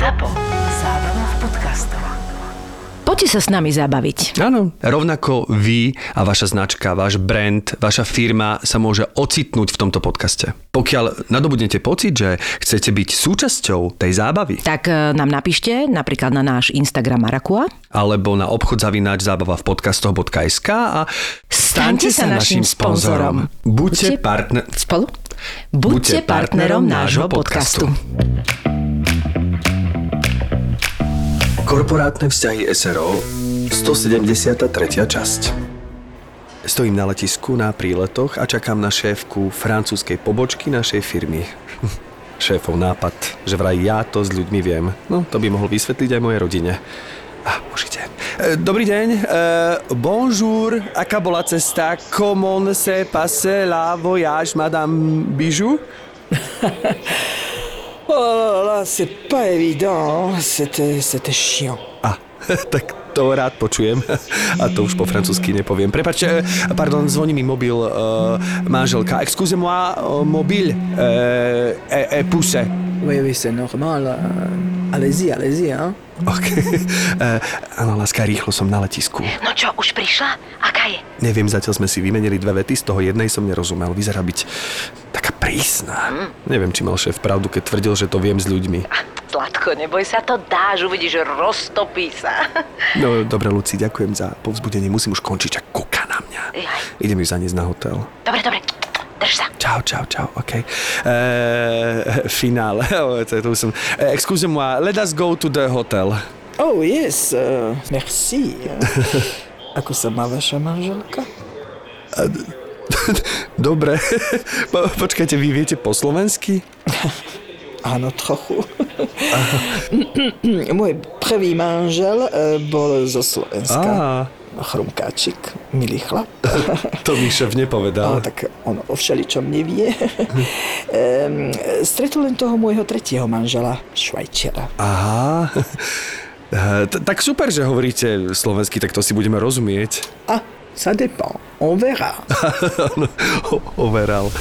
ZAPO. Zábrná v podcastov. Poďte sa s nami zabaviť. Áno. Rovnako vy a vaša značka, váš brand, vaša firma sa môže ocitnúť v tomto podcaste. Pokiaľ nadobudnete pocit, že chcete byť súčasťou tej zábavy, Tak e, nám napíšte napríklad na náš Instagram Marakua. alebo na obchod zavináč zábava v podcastoch.sk a staňte sa našim sponzorom. Buďte partner... Spolu? Buďte partnerom nášho podcastu. Korporátne vzťahy SRO 173. časť Stojím na letisku na príletoch a čakám na šéfku francúzskej pobočky našej firmy. Šéfov nápad, že vraj ja to s ľuďmi viem. No, to by mohol vysvetliť aj mojej rodine. A, môžete. E, Dobrý deň. E, bonjour. Aká bola cesta? Comment se passe la voyage, madame Bijou? Oh là là, c'est pas évident, hein. c'était, c'était chiant. A, tak to rád počujem. A to už po francúzsky nepoviem. Prepačte, e, pardon, zvoní mi mobil uh, manželka. Excusez-moi, uh, mobil uh, est, est poussé. Oui, oui, c'est normal. Allez-y, allez-y, hein. OK. Uh, áno, láska, rýchlo som na letisku. No čo, už prišla? Aká je? Neviem, zatiaľ sme si vymenili dve vety, z toho jednej som nerozumel. Vyzerá byť taká prísna. Neviem, či mal šéf pravdu, keď tvrdil, že to viem s ľuďmi. Zlatko, neboj sa, to dáš, uvidíš, že roztopí sa. No, dobre, Luci, ďakujem za povzbudenie. Musím už končiť, a kúka na mňa. Jaj. Idem ju zaniesť na hotel. Dobre, dobre, drž sa. Čau, čau, čau, OK. Uh, finále, to, som... Uh, excuse-moi, let us go to the hotel. Oh yes, euh, merci. Ako sa má vaša manželka? Dobre. Po, počkajte, vy viete po slovensky? Áno, trochu. Môj prvý manžel eh, bol zo Slovenska. Á, Chrumkáčik, milý chlap. to mi šéf nepovedal. No, tak on o všeličom nevie. Ehm, Stretol len toho môjho tretieho manžela, Švajčera. Aha. Eh, t- tak super, že hovoríte slovensky, tak to si budeme rozumieť. Ah, ça dépend. On verra. Overal.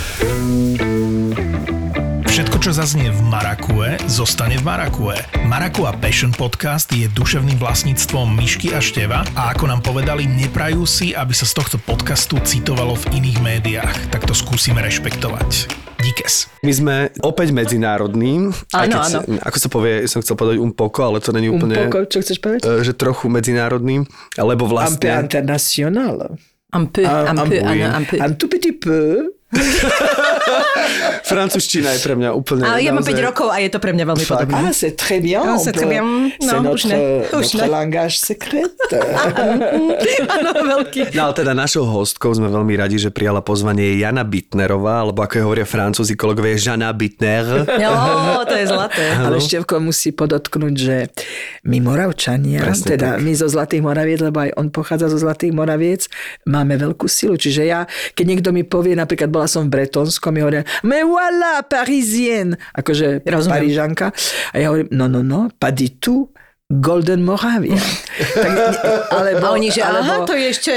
Všetko, čo zaznie v Marakue, zostane v Marakue. Marakua Passion Podcast je duševným vlastníctvom Myšky a Števa a ako nám povedali, neprajú si, aby sa z tohto podcastu citovalo v iných médiách. Tak to skúsime rešpektovať. Díkes. My sme opäť medzinárodní. Áno, áno. Ako sa povie, som chcel povedať un poco, ale to není Un úplne... poco, čo chceš povedať? eh, že trochu medzinárodný, lebo Un peu vlastne... international. Un peu, un, Un- peu, un- un peu. Un tout petit peu. Francúzština je pre mňa úplne... Ale ja mám 5 naozaj- rokov a je to pre mňa veľmi Fakt. podobné. Ah, c'est très bien. Ah, c'est très bien. No, c'est už notre, ne. Už notre ne. langage secret. Áno, veľký. No ale teda našou hostkou sme veľmi radi, že prijala pozvanie Jana Bitnerová, alebo ako je hovoria francúzi kolegovia, Žana Bitner. Jo, to je zlaté. Ale Števko musí podotknúť, že my Moravčania, Presne teda tak. my zo Zlatých Moraviec, lebo aj on pochádza zo Zlatých Moraviec, máme veľkú silu. Čiže ja, keď niekto mi povie, napríklad bola som v Bretonskom, mi hovoria, mais voilà, parisienne, akože Rozumiem. Parížanka. A ja hovorím, no, no, no, pas du tout. Golden Moravia. tak, alebo, A oni, že aha, to je ešte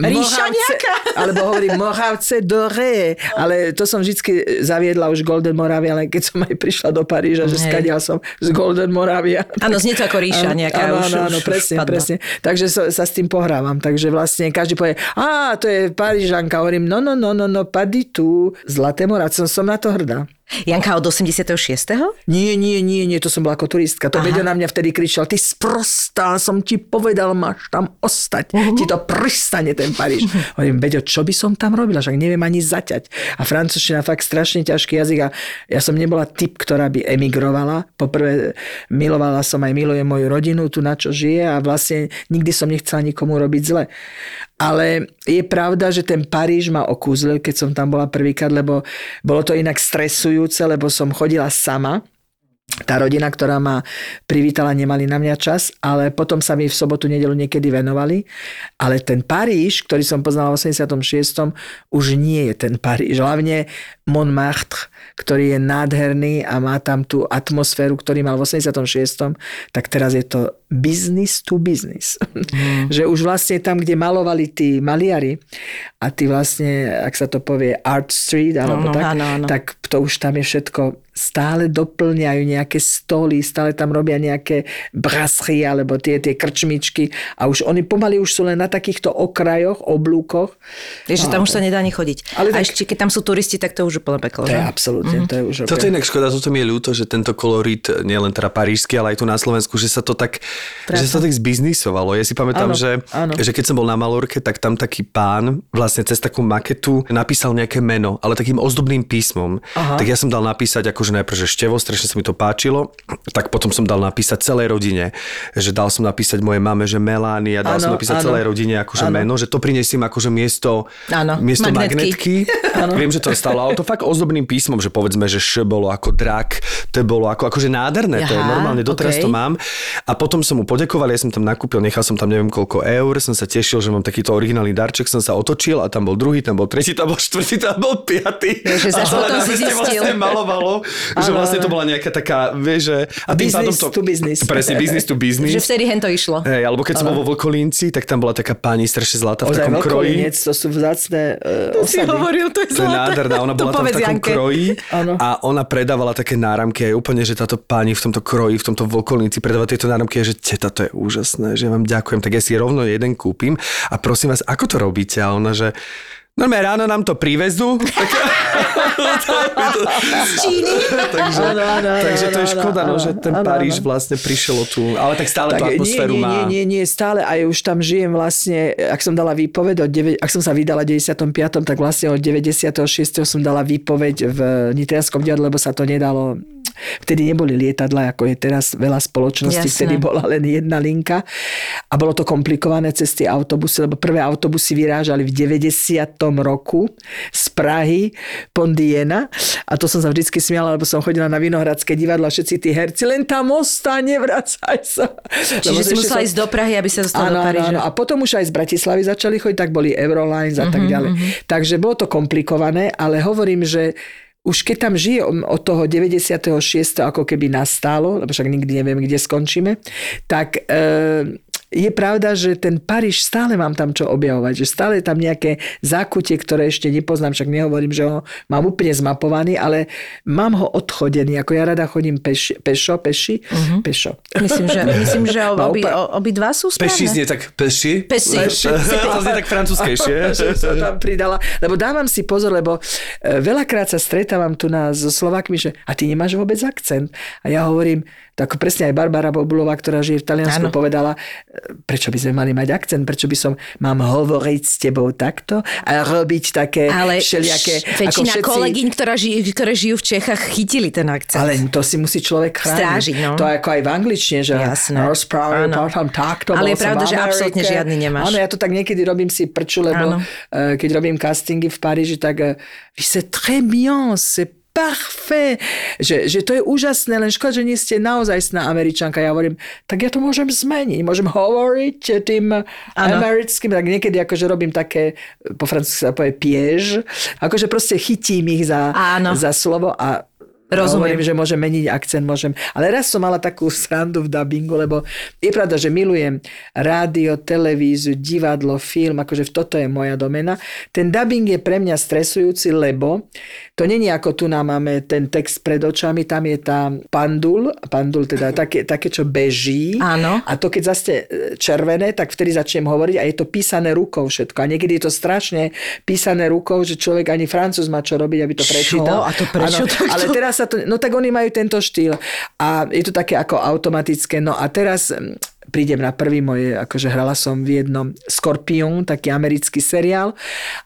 ríša Moravce- nejaká. Alebo hovorím Moravce Doré, ale to som vždy zaviedla už Golden Moravia, ale keď som aj prišla do Paríža, že skadial som z Golden Moravia. Áno, znie to ako ríša nejaká. Áno, áno, áno, presne, padla. presne. Takže sa, sa s tým pohrávam. Takže vlastne každý povie, a to je Parížanka. Hovorím, no, no, no, no, no, pady tu. Zlaté Moravce, som na to hrdá. Janka od 86. Nie, nie, nie, nie, to som bola ako turistka. To Veďo na mňa vtedy kričal, ty sprostá, som ti povedal, máš tam ostať. Mhm. Ti to pristane ten Paríž. Hovorím, Veďo, čo by som tam robila? Však neviem ani zaťať. A francúzština fakt strašne ťažký jazyk a ja som nebola typ, ktorá by emigrovala. Poprvé milovala som aj milujem moju rodinu, tu na čo žije a vlastne nikdy som nechcela nikomu robiť zle. Ale je pravda, že ten Paríž ma okúzlil, keď som tam bola prvýkrát, lebo bolo to inak stresujúce, lebo som chodila sama tá rodina, ktorá ma privítala, nemali na mňa čas, ale potom sa mi v sobotu, nedelu niekedy venovali. Ale ten Paríž, ktorý som poznala v 86. už nie je ten Paríž. Hlavne Montmartre, ktorý je nádherný a má tam tú atmosféru, ktorý mal v 86. tak teraz je to business to business. Mm. že už vlastne tam, kde malovali tí maliari a tí vlastne, ak sa to povie, art street, alebo Áno, tak, áno, áno. tak to už tam je všetko stále doplňajú nejaké stoly, stále tam robia nejaké brasserie alebo tie, tie krčmičky a už oni pomaly už sú len na takýchto okrajoch, oblúkoch. Vieš, že tam už sa nedá ani chodiť. Ale a tak- ešte keď tam sú turisti, tak to už je úplne peklo. To je absolútne, to je už Toto je úplne- inak škoda, toto mi je ľúto, že tento kolorit, nielen teda parížsky, ale aj tu na Slovensku, že sa to tak, že sa to tak zbiznisovalo. Ja si pamätám, Áno, že, áno. že keď som bol na Malorke, tak tam taký pán vlastne cez takú maketu napísal nejaké meno, ale takým ozdobným písmom. Aha. Tak ja som dal napísať akože najprv, že števo, strašne sa mi to páčilo, tak potom som dal napísať celej rodine, že dal som napísať mojej mame, že Melania, dal som Áno, napísať áno. celej rodine akože Áno. meno, že to prinesím akože miesto, Áno, miesto magnetky. magnetky. Viem, že to stalo, ale to fakt ozdobným písmom, že povedzme, že š bolo ako drak, to bolo ako, akože nádherné, to je Aha, normálne, doteraz okej. to mám. A potom som mu poďakoval, ja som tam nakúpil, nechal som tam neviem koľko eur, som sa tešil, že mám takýto originálny darček, som sa otočil a tam bol druhý, tam bol tretí, tam bol štvrtý, tam bol piatý. Že A potom si zistil. vlastne malovalo, že vlastne to bola nejaká taká, vieš, že... A tým Business pádom to, to business. Presne, business to business. Že vtedy hen to išlo. Hej, alebo keď som bol vo Vlkolínci, tak tam bola taká pani strašne zlatá v Ozaj takom kroji. to sú vzácne uh, Si osady. hovoril, to je To je zlaté. nádherná, ona To bola tam v takom Janke. kroji Áno. a ona predávala také náramky aj úplne, že táto pani v tomto kroji, v tomto vokolnici predáva tieto náramky a že teta, to je úžasné, že vám ďakujem, tak ja si rovno jeden kúpim a prosím vás, ako to robíte? A ona, že Normálne ráno nám to privezú. Tak... takže, Áno, áno, áno, takže to je áno, škoda, no, že ten Paríž vlastne prišiel tú... Ale tak stále tú Tak, atmosféru nie, nie, má. nie, nie, nie, stále aj už tam žijem vlastne, ak som dala výpoveď, od 9, ak som sa vydala v 95. tak vlastne od 96. som dala výpoveď v Nitrianskom divadle, lebo sa to nedalo Vtedy neboli lietadla, ako je teraz veľa spoločností, Jasné. vtedy bola len jedna linka a bolo to komplikované cez tie autobusy, lebo prvé autobusy vyrážali v 90. roku z Prahy Pondiena a to som sa vždycky smiala, lebo som chodila na Vinohradské divadlo a všetci tí herci, len tam ostá, nevracaj sa. Čiže Lebo si musela som- ísť do Prahy, aby sa dostal do áno, Paríža. áno. A potom už aj z Bratislavy začali chodiť, tak boli Eurolines a Mhm, tak ďalej. Takže bolo to komplikované, ale hovorím, že už keď tam žije od toho 96. ako keby nastálo, lebo však nikdy neviem, kde skončíme, tak e, je pravda, že ten Paríž stále mám tam čo objavovať, že stále je tam nejaké zákutie, ktoré ešte nepoznám, však nehovorím, že ho mám úplne zmapovaný, ale mám ho odchodený, ako ja rada chodím peš, pešo, peši, Mhm. pešo. Myslím, že, myslím, že Má obi, úplne- o- obidva sú Peši správne. znie tak peši. Peši. Peši. to znie tak francúzskejšie. som tam pridala. Lebo dávam si pozor, lebo e, veľakrát sa stretávam tu na, so Slovakmi, že a ty nemáš vôbec akcent. A ja hovorím, tak presne aj Barbara Bobulová, ktorá žije v Taliansku, Áno. povedala, e, prečo by sme mali mať akcent, prečo by som mám hovoriť s tebou takto a robiť také Ale všelijaké... š- väčšina ktorá ži, ktoré žijú v Čechách, chytili ten akcent. Ale to si musí človek chrániť. Strážiť, no. To je ako aj v angličtine, že Jasné. rozprávajú tam takto. Ale je pravda, že absolútne žiadny nemáš. Áno, ja to tak niekedy robím si prču, lebo Áno. eh, keď robím castingy v Paríži, tak eh, vy c'est très bien, c'est parfait. Že, že to je úžasné, len škoda, že nie ste naozaj sná Američanka. Ja hovorím, tak ja to môžem zmeniť. Môžem hovoriť tým americkým, tak niekedy akože robím také, po francúzsky sa povie piège, akože proste chytím ich za, za slovo a Rozumiem. Hovorím, že môžem meniť akcent, môžem. Ale raz som mala takú srandu v dubbingu, lebo je pravda, že milujem rádio, televíziu, divadlo, film, akože toto je moja domena. Ten dubbing je pre mňa stresujúci, lebo to není ako tu nám máme ten text pred očami, tam je tá pandul, pandul teda také, také čo beží. Áno. A to keď zase červené, tak vtedy začnem hovoriť a je to písané rukou všetko. A niekedy je to strašne písané rukou, že človek ani francúz má čo robiť, aby to Čo? prečítal. A to prečo takto? Ale teraz sa to, no tak oni majú tento štýl. A je to také ako automatické. No a teraz mm, prídem na prvý môj, akože hrala som v jednom. Scorpion, taký americký seriál.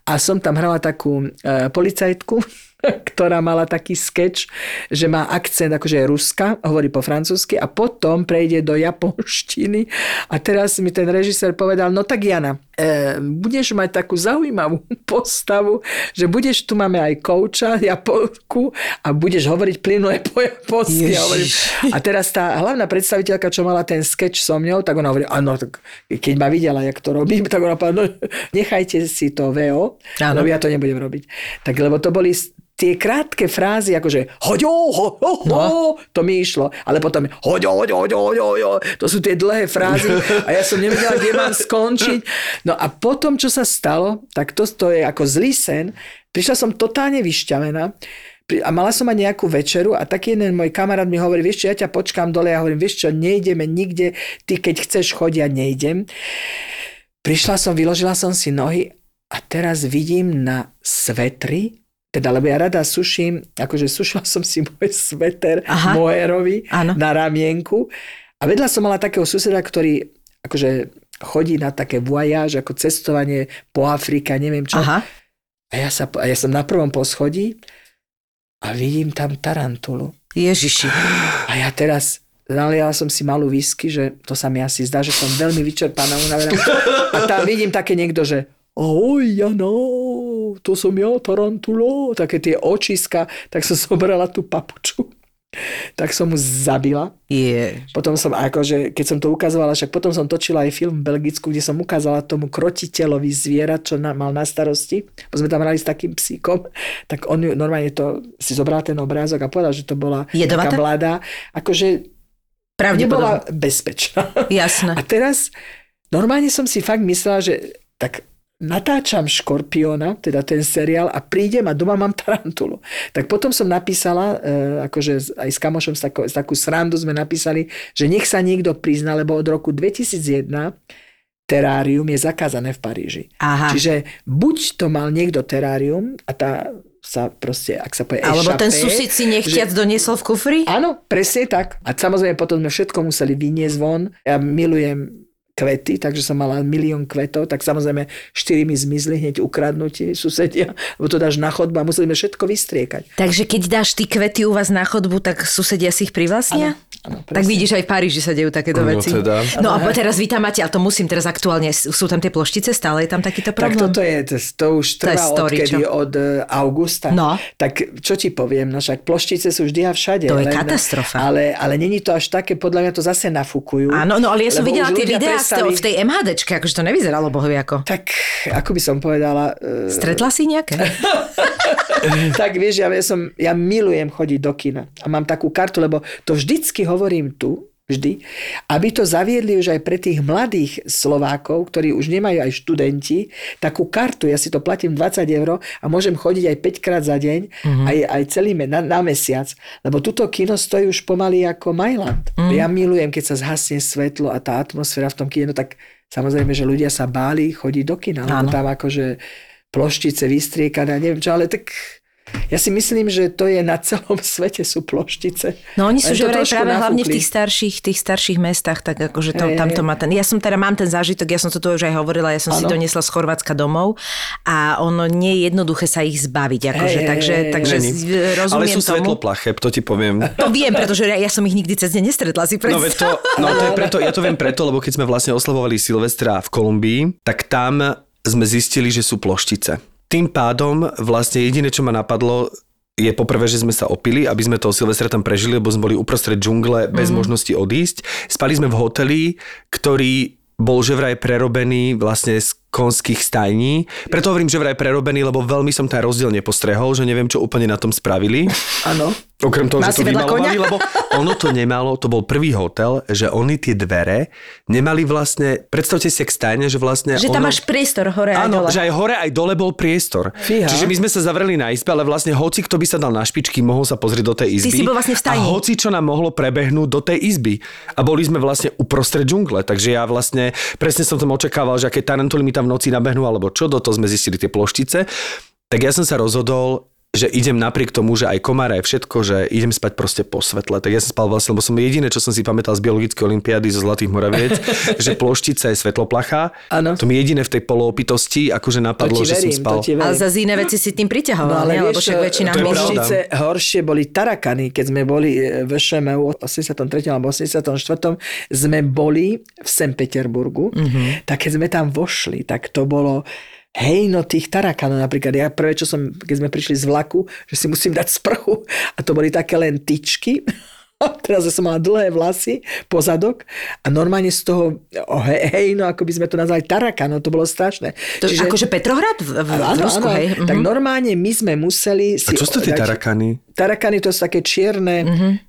A som tam hrala takú e, policajtku, ktorá mala taký sketch, že má akcent, akože je ruska, hovorí po francúzsky a potom prejde do japonštiny a teraz mi ten režisér povedal, no tak Jana, e, budeš mať takú zaujímavú postavu, že budeš, tu máme aj kouča, Japonku a budeš hovoriť plynule po japonsky. Hovorím, a teraz tá hlavná predstaviteľka, čo mala ten sketch so mňou, tak ona hovorí, áno, tak keď ma videla, jak to robím, tak ona povedala, no, nechajte si to VO, lebo ja to nebudem robiť. Tak lebo to boli tie krátke frázy, akože hoďo, ho, ho, ho, no. to mi išlo, ale potom hoďo, hoďo, hoďo, hoďo, hoďo, to sú tie dlhé frázy a ja som nevedela, kde mám skončiť. No a potom, čo sa stalo, tak to, to je ako zlý sen, prišla som totálne vyšťavená, a mala som aj nejakú večeru a taký jeden môj kamarát mi hovorí, vieš čo, ja ťa počkám dole, ja hovorím, vieš čo, nejdeme nikde, ty keď chceš chodiť, ja nejdem. Prišla som, vyložila som si nohy a teraz vidím na svetri, teda, lebo ja rada suším, akože sušila som si môj sveter Aha. Moherovi Áno. na ramienku a vedľa som mala takého suseda, ktorý akože chodí na také voyage, ako cestovanie po Afrike, neviem čo. Aha. A ja, sa, a ja som na prvom poschodí a vidím tam tarantulu. Ježiši. A ja teraz naliala som si malú whisky, že to sa mi asi zdá, že som veľmi vyčerpaná, unavená. A tam vidím také niekto, že ahoj Jano, to som ja, tarantulo, také tie očiska, tak som zobrala tú papuču. Tak som mu zabila. Je. Potom som, akože, keď som to ukazovala, však potom som točila aj film v Belgicku, kde som ukázala tomu krotiteľovi zviera, čo na, mal na starosti. Bo sme tam hrali s takým psíkom, tak on ju- normálne to si zobral ten obrázok a povedal, že to bola Jedovatá? taká mladá. Akože nebola bezpečná. Jasné. A teraz normálne som si fakt myslela, že tak natáčam Škorpiona, teda ten seriál a prídem a doma mám tarantulu. Tak potom som napísala, e, akože aj s kamošom s takú, s takú srandu sme napísali, že nech sa niekto prizna, lebo od roku 2001 terárium je zakázané v Paríži. Aha. Čiže buď to mal niekto terárium a tá sa proste, ak sa povie Alebo ten échappé, sused si nechtiac doniesol v kufri? Áno, presne tak. A samozrejme potom sme všetko museli vyniesť von. Ja milujem kvety, takže som mala milión kvetov, tak samozrejme štyri mi zmizli hneď ukradnutí susedia, lebo to dáš na chodbu a museli sme všetko vystriekať. Takže keď dáš ty kvety u vás na chodbu, tak susedia si ich privlastnia? Áno, tak presne. vidíš, aj v Paríži sa dejú takéto No veci. teda. No a teraz vy tam máte, ale to musím teraz aktuálne, sú tam tie ploštice, stále je tam takýto Tak problém? toto je, to, to už To je trvá story, odkedy čo? od e, augusta. No. Tak čo ti poviem, no však ploštice sú vždy a všade. To je len- katastrofa. Ale, ale není to až také, podľa mňa to zase nafúkujú. Áno, no ale ja som videla už tie videá prestali- v tej MHDčke, akože to nevyzeralo bohoviako. Tak, ako by som povedala, e, Stretla si nejaké? tak vieš, ja, ja, som, ja milujem chodiť do kina a mám takú kartu, lebo to vždycky hovorím tu, vždy, aby to zaviedli už aj pre tých mladých Slovákov, ktorí už nemajú aj študenti, takú kartu, ja si to platím 20 eur a môžem chodiť aj 5 krát za deň, mm-hmm. aj, aj celý me, na, na mesiac, lebo tuto kino stojí už pomaly ako Mailand. Mm. Ja milujem, keď sa zhasne svetlo a tá atmosféra v tom kine, no tak samozrejme, že ľudia sa báli chodiť do kina, lebo tam akože ploštice vystriekané, neviem čo, ale tak ja si myslím, že to je na celom svete sú ploštice. No oni sú že práve hlavne v nafúkli. tých starších, tých starších mestách, tak akože to, tam to má ten... Ja som teda mám ten zážitok, ja som to tu už aj hovorila, ja som si Áno. doniesla z Chorvátska domov a ono nie je jednoduché sa ich zbaviť, akože, Hej, hej, takže, hej, takže Není. z- Ale rozumiem sú tomu. svetloplaché, to ti poviem. To viem, pretože ja, ja som ich nikdy cez deň nestretla, si No, veď predstav. to, no to je preto, ja to viem preto, lebo keď sme vlastne oslavovali Silvestra v Kolumbii, tak tam sme zistili, že sú ploštice. Tým pádom vlastne jediné, čo ma napadlo, je poprvé, že sme sa opili, aby sme toho Silvestra tam prežili, lebo sme boli uprostred džungle bez možnosti odísť. Spali sme v hoteli, ktorý bol že vraj prerobený vlastne z konských stajní. Preto hovorím, že vraj prerobený, lebo veľmi som ten rozdiel nepostrehol, že neviem, čo úplne na tom spravili. Áno. Okrem toho, Má že to vymalovali, lebo ono to nemalo, to bol prvý hotel, že oni tie dvere nemali vlastne, predstavte si, ak stajne, že vlastne Že tam ono, máš priestor hore aj Áno, dole. že aj hore, aj dole bol priestor. Fíha. Čiže my sme sa zavreli na izbe, ale vlastne hoci kto by sa dal na špičky, mohol sa pozrieť do tej izby. si bol vlastne v stajni. A hoci čo nám mohlo prebehnúť do tej izby. A boli sme vlastne uprostred džungle, takže ja vlastne presne som tam očakával, že aké tarantuly mi tam v noci nabehnú, alebo čo, do toho sme zistili tie ploštice. Tak ja som sa rozhodol, že idem napriek tomu, že aj komára je všetko, že idem spať proste po svetle. Tak ja som spal vlastne, lebo som jediné, čo som si pamätal z biologickej olimpiády zo Zlatých Moraviec, že ploštica je svetloplacha. Áno. To mi jediné v tej poloopitosti akože napadlo, ti že som verím, spal. verím. Ale za iné veci si tým priťahoval, No nie? ale lebo vieš, však väčšina. Ploštice horšie boli tarakany, keď sme boli e, v ŠMU 83. alebo 84. sme boli v St. Peterburgu, Mhm. tak keď sme tam vošli, tak to bolo hejno tých tarakanov napríklad. Ja prvé, čo som, keď sme prišli z vlaku, že si musím dať sprchu a to boli také len tyčky Teraz som mala dlhé vlasy, pozadok a normálne z toho oh, hej, hej, no ako by sme to nazvali taraka, no to bolo strašné. To, Čiže, akože Petrohrad v, v, v áno, Rusku, áno, hej? tak Mhm. normálne my sme museli si... A čo sú tie dať- tarakany? Tarakany to sú také čierne,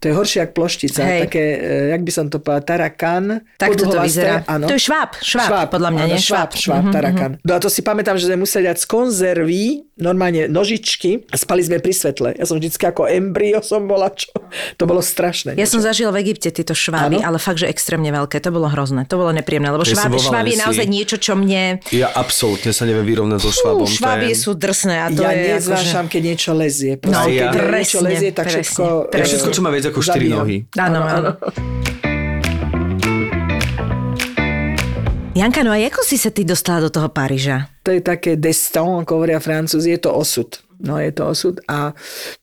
to je horšie ako ploštica, Hej. také, eh, jak by som to povedal, tarakan. Tak to vyzerá. Áno. To je šváb, šváb, podľa mňa, áno, nie? Šváb, šváb, Mhm, tarakan. No a to si pamätám, že sme museli dať z konzervy, normálne nožičky a spali sme pri svetle. Ja som vždycky ako embryo som bola, čo? To bolo strašné. Ja som zažila v Egypte tieto šváby, Áno. ale fakt, že extrémne veľké. To bolo hrozné, to bolo nepríjemné, lebo Ja šváby, vo šváby je naozaj niečo, čo mne... Ja absolútne sa neviem vyrovnať so švábom. Šváby sú drsné a to ja je neznášam, keď niečo lezie. No, ja. keď niečo presne, lezie, tak presne, všetko... Presne. všetko, čo má viac ako 4 Zabíjam. nohy. Áno, áno. Janka, no a ako si sa ty dostala do toho Paríža? To je také destin, ako hovoria francúzi, je to osud. No je to osud a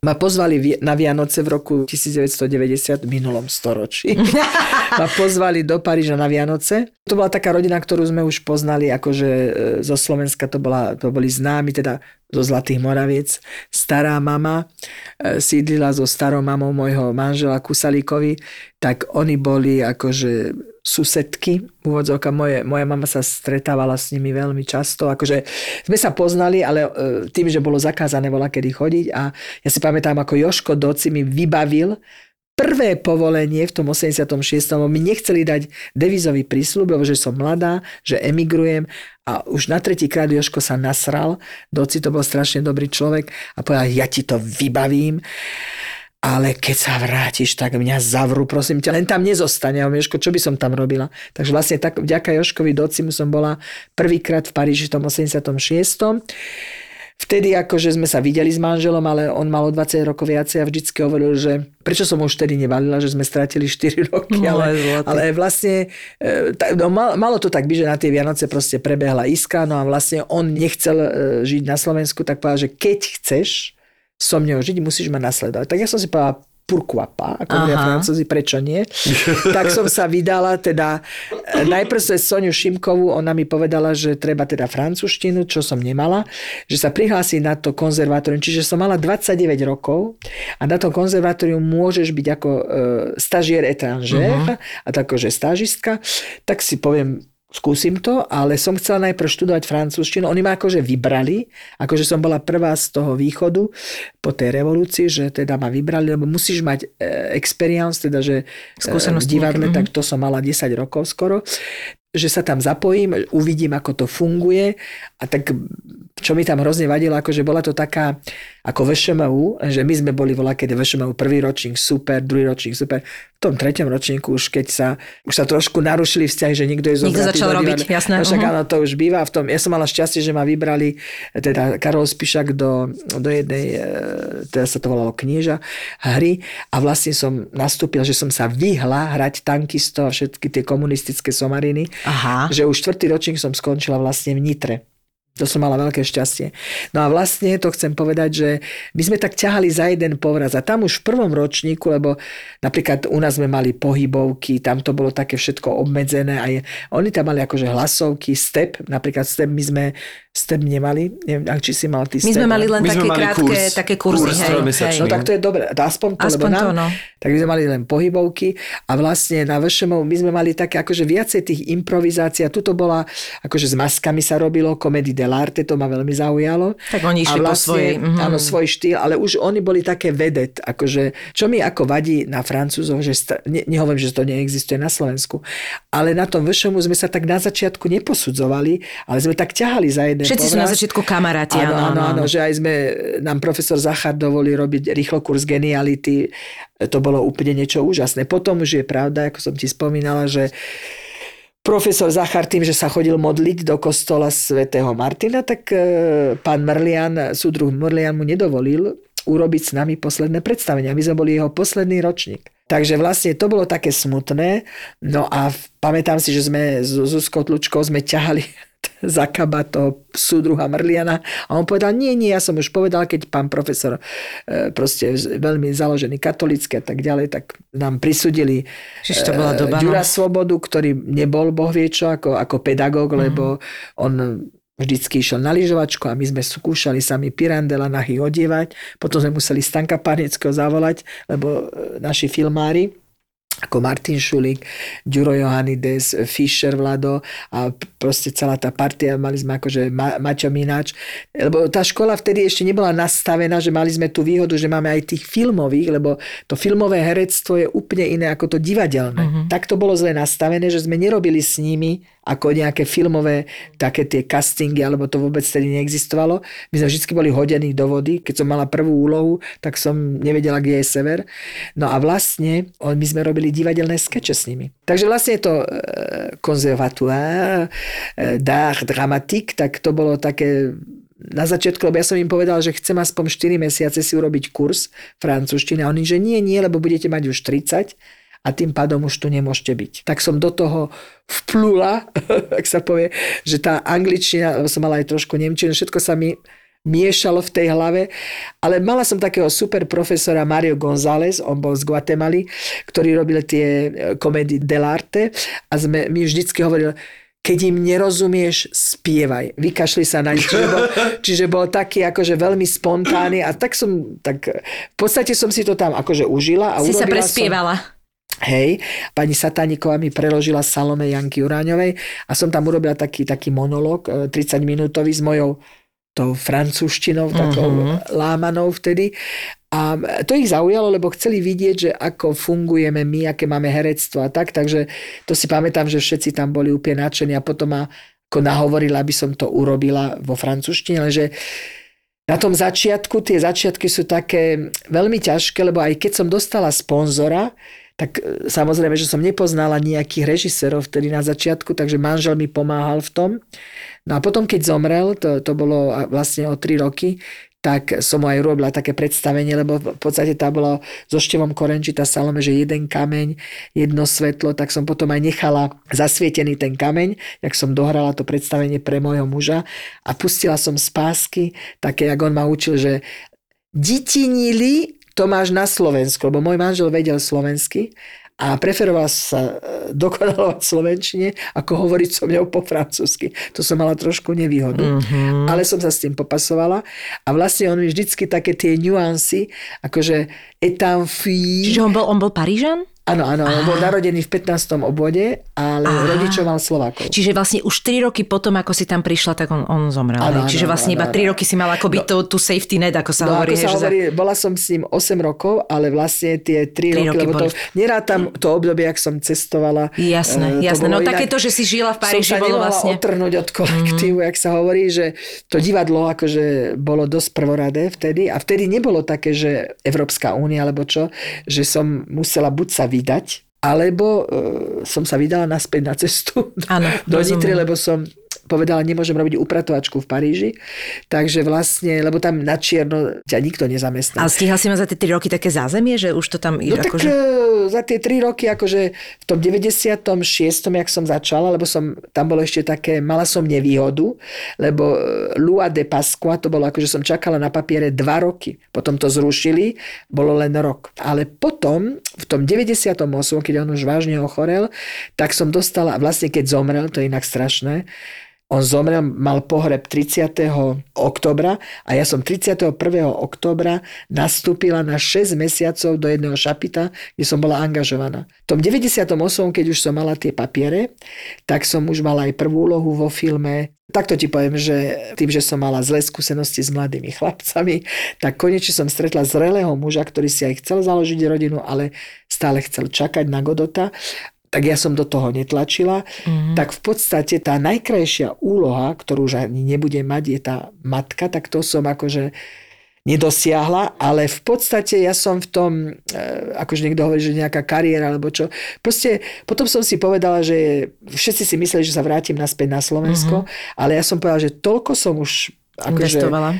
ma pozvali na Vianoce v roku 1990 v minulom storočí. ma pozvali do Paríža na Vianoce. To bola taká rodina, ktorú sme už poznali, akože e, zo Slovenska to, bola, to boli známi, teda zo Zlatých Moraviec. Stará mama e, sídlila so starou mamou môjho manžela Kusalíkovi, tak oni boli akože susedky, úvodzovka, moje, moja mama sa stretávala s nimi veľmi často, akože sme sa poznali, ale e, tým, že bolo zakázané bola kedy chodiť. A ja si pamätám, ako Joško Doci mi vybavil prvé povolenie v tom 86. lebo mi nechceli dať devizový prísľub, lebo že som mladá, že emigrujem. A už na tretí krát Joško sa nasral, Doci to bol strašne dobrý človek a povedal, ja ti to vybavím ale keď sa vrátiš, tak mňa zavrú, prosím ťa, len tam nezostane. A Joško, čo by som tam robila? Takže vlastne tak, vďaka Joškovi Docimu som bola prvýkrát v Paríži v tom 86. Vtedy akože sme sa videli s manželom, ale on mal o 20 rokov viacej a vždycky hovoril, že prečo som už vtedy nevalila, že sme stratili 4 roky, No, ale, ale vlastne e, no, mal- malo to tak byť, že na tie Vianoce proste prebehla iska, no a vlastne on nechcel e, žiť na Slovensku, tak povedal, že keď chceš so mňou žiť, musíš ma nasledovať. Tak ja som si povedala, pourquoi pas, ako hovoria francúzi, prečo nie. tak som sa vydala, teda e, najprv cez Soniu Šimkovú, ona mi povedala, že treba teda francúzštinu, čo som nemala, že sa prihlási na to konzervatórium, čiže som mala 29 rokov a na tom konzervatórium môžeš byť ako e, stažier étranger uh-huh. a tak akože stážistka, tak si poviem, skúsim to, ale som chcela najprv študovať francúzštinu. Oni ma akože vybrali, akože som bola prvá z toho východu po tej revolúcii, že teda ma vybrali, lebo musíš mať e, experience, teda že e, v Skúsenosti divadle, nejaké, tak to som mala 10 rokov skoro že sa tam zapojím, uvidím, ako to funguje a tak čo mi tam hrozne vadilo, akože bola to taká ako VŠMU, že my sme boli volá, keď VŠMU prvý ročník super, druhý ročník super. V tom treťom ročníku už keď sa, už sa trošku narušili vzťahy, že nikto je Nikto zobratý začal do robiť, jasné, No však mhm. áno, to už býva. V tom, ja som mala šťastie, že ma vybrali teda Karol Spišak do, do jednej, e, teda sa to volalo knieža hry a vlastne som nastúpil, že som sa vyhla hrať tankisto a všetky tie komunistické somariny Aha. že už štvrtý ročník som skončila vlastne v Nitre. To som mala veľké šťastie. No a vlastne to chcem povedať, že my sme tak ťahali za jeden povraz a tam už v prvom ročníku, lebo napríklad u nás sme mali pohybovky, tam to bolo také všetko obmedzené a oni tam mali akože hlasovky, step, napríklad step my sme step nemali, neviem, ak či si mal ty My sme mali len My také mali krátke, kurz. také kurzy. Kurz hej, hej. No tak to je dobre, aspoň to, Aspoň lebo nám, to, no. tak my sme mali len pohybovky a vlastne na VŠMO my sme mali také akože viacej tých improvizácií a tuto bola, akože s maskami sa robilo, komedy dell'arte, to ma veľmi zaujalo. Tak oni išli a po vlastne, svojej, mhm. Áno, svoj štýl, ale už oni boli také vedet, akože, čo mi ako vadí na Francúzov, že sta, ne, nehovorím, že to neexistuje na Slovensku, ale na tom VŠMu sme sa tak na začiatku neposudzovali, ale sme tak ťahali za jeden Všetci sú na začiatku kamaráti, Áno, áno, áno, áno. áno, že aj sme, nám profesor Zachar dovolí robiť rýchlo kurz geniality. To bolo úplne niečo úžasné. Potom už je pravda, ako som ti spomínala, že profesor Zachar tým, že sa chodil modliť do kostola svätého Martina, tak e, pán Mrlian, súdruh Mrlian mu nedovolil urobiť s nami posledné predstavenia. My sme boli jeho posledný ročník. Takže vlastne to bolo také smutné. No a pamätám si, že sme s Zuzkou Tlučkou sme ťahali za kabát toho súdruha Mrliana a on povedal, nie, nie, ja som už povedal, keď pán profesor e, proste veľmi založený katolický a tak ďalej, tak nám prisudili Čiže to bola e, doba, no. Ďura Svobodu, ktorý nebol boh vie čo ako, ako pedagóg, Mhm. lebo on vždycky išiel na lyžovačku a my sme skúšali sami Pirandela nahy odievať. Potom sme museli Stanka Párneckého zavolať, lebo e, naši filmári ako Martin Šulík, Ďuro Johanides, Fischer Vlado a proste celá tá partia, mali sme akože Ma- Maťo Mináč, lebo tá škola vtedy ešte nebola nastavená, že mali sme tú výhodu, že máme aj tých filmových, lebo to filmové herectvo je úplne iné ako to divadelné. Uh-huh. Tak to bolo zle nastavené, že sme nerobili s nimi ako nejaké filmové, také tie castingy, alebo to vôbec tedy neexistovalo. My sme vždy boli hodení do vody. Keď som mala prvú úlohu, tak som nevedela, kde je sever. No a vlastne my sme robili divadelné skeče s nimi. Takže vlastne to konzervatoire, e, d'art dramatique, tak to bolo také na začiatku, lebo ja som im povedal, že chcem aspoň 4 mesiace si urobiť kurz francúzštiny a oni, že nie, nie, lebo budete mať už 30 a tým pádom už tu nemôžete byť. Tak som do toho vplula, ak sa povie, že tá angličtina, lebo som mala aj trošku nemčinu, všetko sa mi miešalo v tej hlave, ale mala som takého super profesora Mario González, on bol z Guatemaly, ktorý robil tie e, komédie dell'arte a sme, mi vždycky hovoril, keď im nerozumieš, spievaj. Vykašli sa na nič. Čiže bol, čiže bol taký akože veľmi spontánny a tak som, tak v podstate som si to tam akože užila. A si sa prespievala. Som, Hej, pani Satániková mi preložila Salome Janky Uráňovej a som tam urobila taký, taký monolog 30 e, minútový s mojou tou francúzštinou, takou uh-huh. lámanou vtedy. A to ich zaujalo, lebo chceli vidieť, že ako fungujeme my, aké máme herectvo a tak. Takže to si pamätám, že všetci tam boli úplne nadšení a potom ma ako nahovorila, aby som to urobila vo francúzštine, lenže na tom začiatku, tie začiatky sú také veľmi ťažké, lebo aj keď som dostala sponzora, tak e, samozrejme, že som nepoznala nejakých režisérov vtedy na začiatku, takže manžel mi pomáhal v tom. No a potom, keď zomrel, to, to bolo vlastne o 3 roky, tak som aj robila také predstavenie, lebo v podstate tá bolo so Števom Korenči, tá Salome, že jeden kameň, jedno svetlo, tak som potom aj nechala zasvietený ten kameň, jak som dohrala to predstavenie pre môjho muža a pustila som spásky, také, jak on ma učil, že ditinili to máš na Slovensku, lebo môj manžel vedel slovensky a preferoval sa e, dokonalovať slovenčine, ako hovoriť so mňou po francúzsky. To som mala trošku nevýhodu. Mm-hmm. Ale som sa s tým popasovala a vlastne on mi vždycky také tie nuancy, akože etam fui. Čiže on bol, on bol Parížan? Áno, áno, on bol narodený v 15. obode, ale Aha. rodičov mal Slovákov. Čiže vlastne už 3 roky potom, ako si tam prišla, tak on, on zomrel. Áno, áno, Čiže vlastne áno, iba 3 roky si mal ako byť no, tú, tú safety net, ako sa no, hovorí. Ako sa hovorí, za... bola som s ním 8 rokov, ale vlastne tie 3, 3 roky, roky lebo boli. to, nerátam to obdobie, ak som cestovala. Jasné, uh, jasné. No také to, že si žila v Paríži, bolo vlastne... Otrhnúť od kolektívu, mm-hmm. jak sa hovorí, že to divadlo akože bolo dosť prvoradé vtedy a vtedy nebolo také, že Európska únia alebo čo, že som musela buď sa vydať, alebo uh, som sa vydala naspäť na cestu ano, do Nitry, lebo som povedala, nemôžem robiť upratovačku v Paríži. Takže vlastne, lebo tam na čierno ťa nikto nezamestná. Ale stihal si ma za tie 3 roky také zázemie, že už to tam... No tak že... za tie 3 roky, akože v tom 96. jak som začala, lebo som, tam bolo ešte také, mala som nevýhodu, lebo e, Lua de Pasqua, to bolo akože som čakala na papiere 2 roky. Potom to zrušili, bolo len rok. Ale potom, v tom 98., keď on už vážne ochorel, tak som dostala, vlastne keď zomrel, to je inak strašné, on zomrel, mal pohreb 30. oktobra a ja som 31. oktobra nastúpila na 6 mesiacov do jedného šapita, kde som bola angažovaná. V tom 98. keď už som mala tie papiere, tak som už mala aj prvú úlohu vo filme. Takto ti poviem, že tým, že som mala zlé skúsenosti s mladými chlapcami, tak konečne som stretla zrelého muža, ktorý si aj chcel založiť rodinu, ale stále chcel čakať na Godota tak ja som do toho netlačila, mm-hmm. tak v podstate tá najkrajšia úloha, ktorú už ani nebudem mať, je tá matka, tak to som akože nedosiahla, ale v podstate ja som v tom, e, akože niekto hovorí, že nejaká kariéra alebo čo. Proste potom som si povedala, že všetci si mysleli, že sa vrátim naspäť na Slovensko, mm-hmm. ale ja som povedala, že toľko som už akože, investovala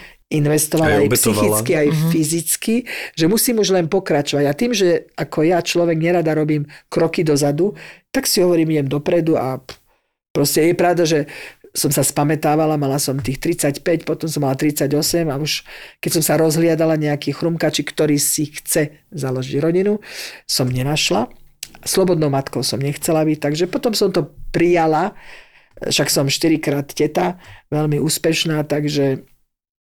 aj, aj psychicky, aj uh-huh. fyzicky, že musím už len pokračovať. A tým, že ako ja človek nerada robím kroky dozadu, tak si hovorím, idem dopredu a proste je pravda, že som sa spametávala, mala som tých 35, potom som mala 38 a už keď som sa rozhliadala nejaký chrumkači, ktorý si chce založiť rodinu, som nenašla. Slobodnou matkou som nechcela byť, takže potom som to prijala však som štyrikrát teta, veľmi úspešná, takže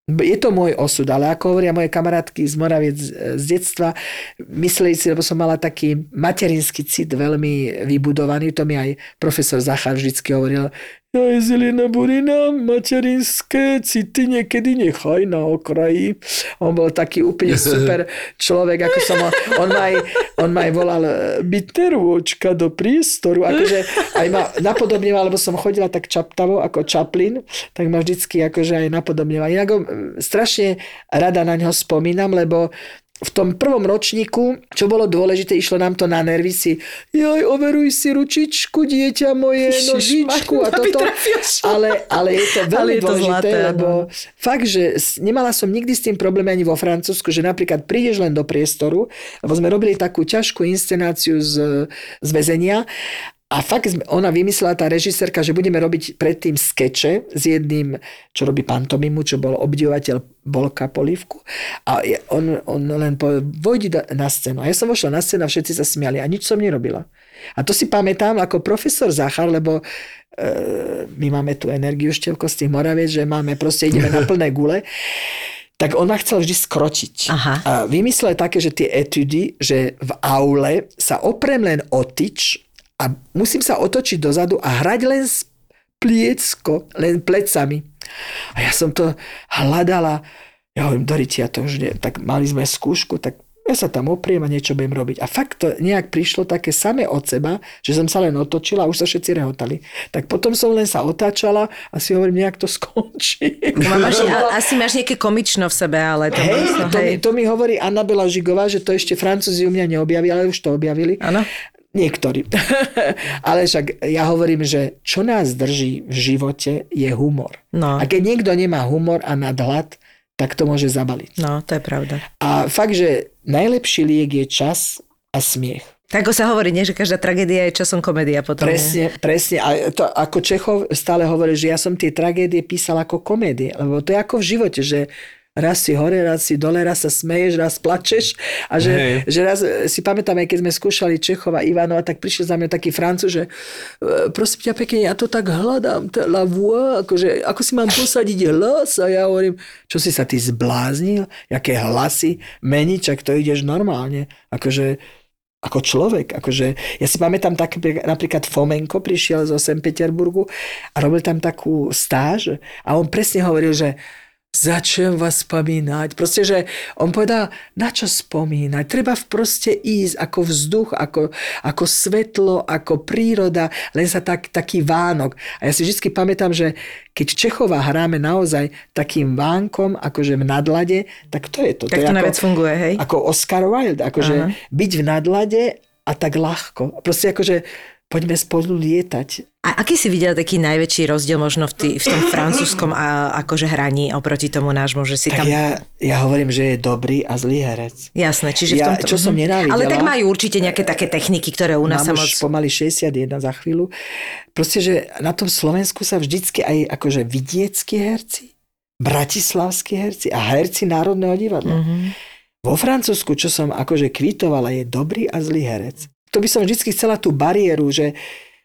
je to môj osud, ale ako hovoria moje kamarátky z Moraviec z detstva, mysleli si, lebo som mala taký materinský cit veľmi vybudovaný, to mi aj profesor Zachar vždycky hovoril, zelená burina, materinské city niekedy nechaj na okraji. On bol taký úplne super človek, ako som ho, on ma aj, on ma aj volal byterôčka do priestoru, akože aj ma napodobňoval, lebo som chodila tak čaptavo ako Chaplin, tak ma vždycky akože aj napodobňoval. Inak ho strašne rada na ňo spomínam, lebo v tom prvom ročníku, čo bolo dôležité, išlo nám to na nervy si, joj, overuj si ručičku, dieťa moje, nožičku a toto. Ale, ale je to veľmi je to dôležité, zlaté, lebo no. fakt, že nemala som nikdy s tým problém ani vo Francúzsku, že napríklad prídeš len do priestoru, lebo sme robili takú ťažkú inscenáciu z, z väzenia a fakt ona vymyslela, tá režisérka, že budeme robiť predtým skeče s jedným, čo robí pantomimu, čo bol obdivovateľ Bolka Polívku. A on, on len povedal, vojdi na scénu. A ja som vošla na scénu a všetci sa smiali a nič som nerobila. A to si pamätám ako profesor Zachar, lebo e, my máme tú energiu števko z tých Moraviec, že máme proste, ideme na plné gule tak on ma chcel vždy skročiť. Aha. A vymyslel také, že tie etudy, že v aule sa oprem len o tyč a musím sa otočiť dozadu a hrať len pliecko, len plecami. A ja som to hľadala. Ja hovorím, Doriti, ja to už nie. Tak mali sme skúšku, tak ja sa tam opriem a niečo budem robiť. A fakt to nejak prišlo také samé od seba, že som sa len otočila a už sa všetci rehotali. Tak potom som len sa otáčala a si hovorím, nejak to skončí. No, máš, asi máš nejaké komično v sebe, ale to, hej, to, hej. Mi, to mi hovorí Anabela Žigová, že to ešte Francúzi u mňa neobjavili, ale už to objavili. Áno. Niektorí. Ale však ja hovorím, že čo nás drží v živote je humor. No. A keď niekto nemá humor a nadhľad, tak to môže zabaliť. No, to je pravda. A fakt, že najlepší liek je čas a smiech. Tak sa hovorí, nie, že každá tragédia je časom komédia potom. Presne, nie? presne. A to ako Čechov stále hovorí, že ja som tie tragédie písal ako komédie. Lebo to je ako v živote, že raz si hore, raz si dole, raz sa smeješ, raz plačeš. A že, že raz si pamätám, aj keď sme skúšali Čechova Ivanova, tak prišiel za mňa taký francúz, že e, prosím ťa pekne, ja to tak hľadám, la voix, akože, ako si mám posadiť hlas? A ja hovorím, čo si sa ty zbláznil? Jaké hlasy meniť, čak to ideš normálne. Akože ako človek. Akože, ja si pamätám tak, napríklad Fomenko prišiel zo St. Peterburgu a robil tam takú stáž a on presne hovoril, že začnem vás spomínať. Proste, že on povedal, na čo spomínať? Treba v proste ísť ako vzduch, ako, ako svetlo, ako príroda, len sa tak, taký vánok. A ja si vždy pamätám, že keď Čechova hráme naozaj takým vánkom, akože v nadlade, tak to je to. Tak to, to najviac funguje, hej? Ako Oscar Wilde, akože Aha. byť v nadlade a tak ľahko. Proste akože poďme spolu lietať. A aký si videl taký najväčší rozdiel možno v, tý, v tom francúzskom a, akože hraní oproti tomu nášmu, že si tak tam... Ja, ja hovorím, že je dobrý a zlý herec. Jasné, čiže ja, v tomto... Čo som nenávidela... Ale tak majú určite nejaké také techniky, ktoré u nás sa moc... pomaly 61 za chvíľu. Proste, že na tom Slovensku sa vždycky aj akože vidieckí herci, bratislavskí herci a herci Národného divadla. Mm-hmm. Vo Francúzsku, čo som akože kvitovala, je dobrý a zlý herec to by som vždy chcela tú bariéru, že...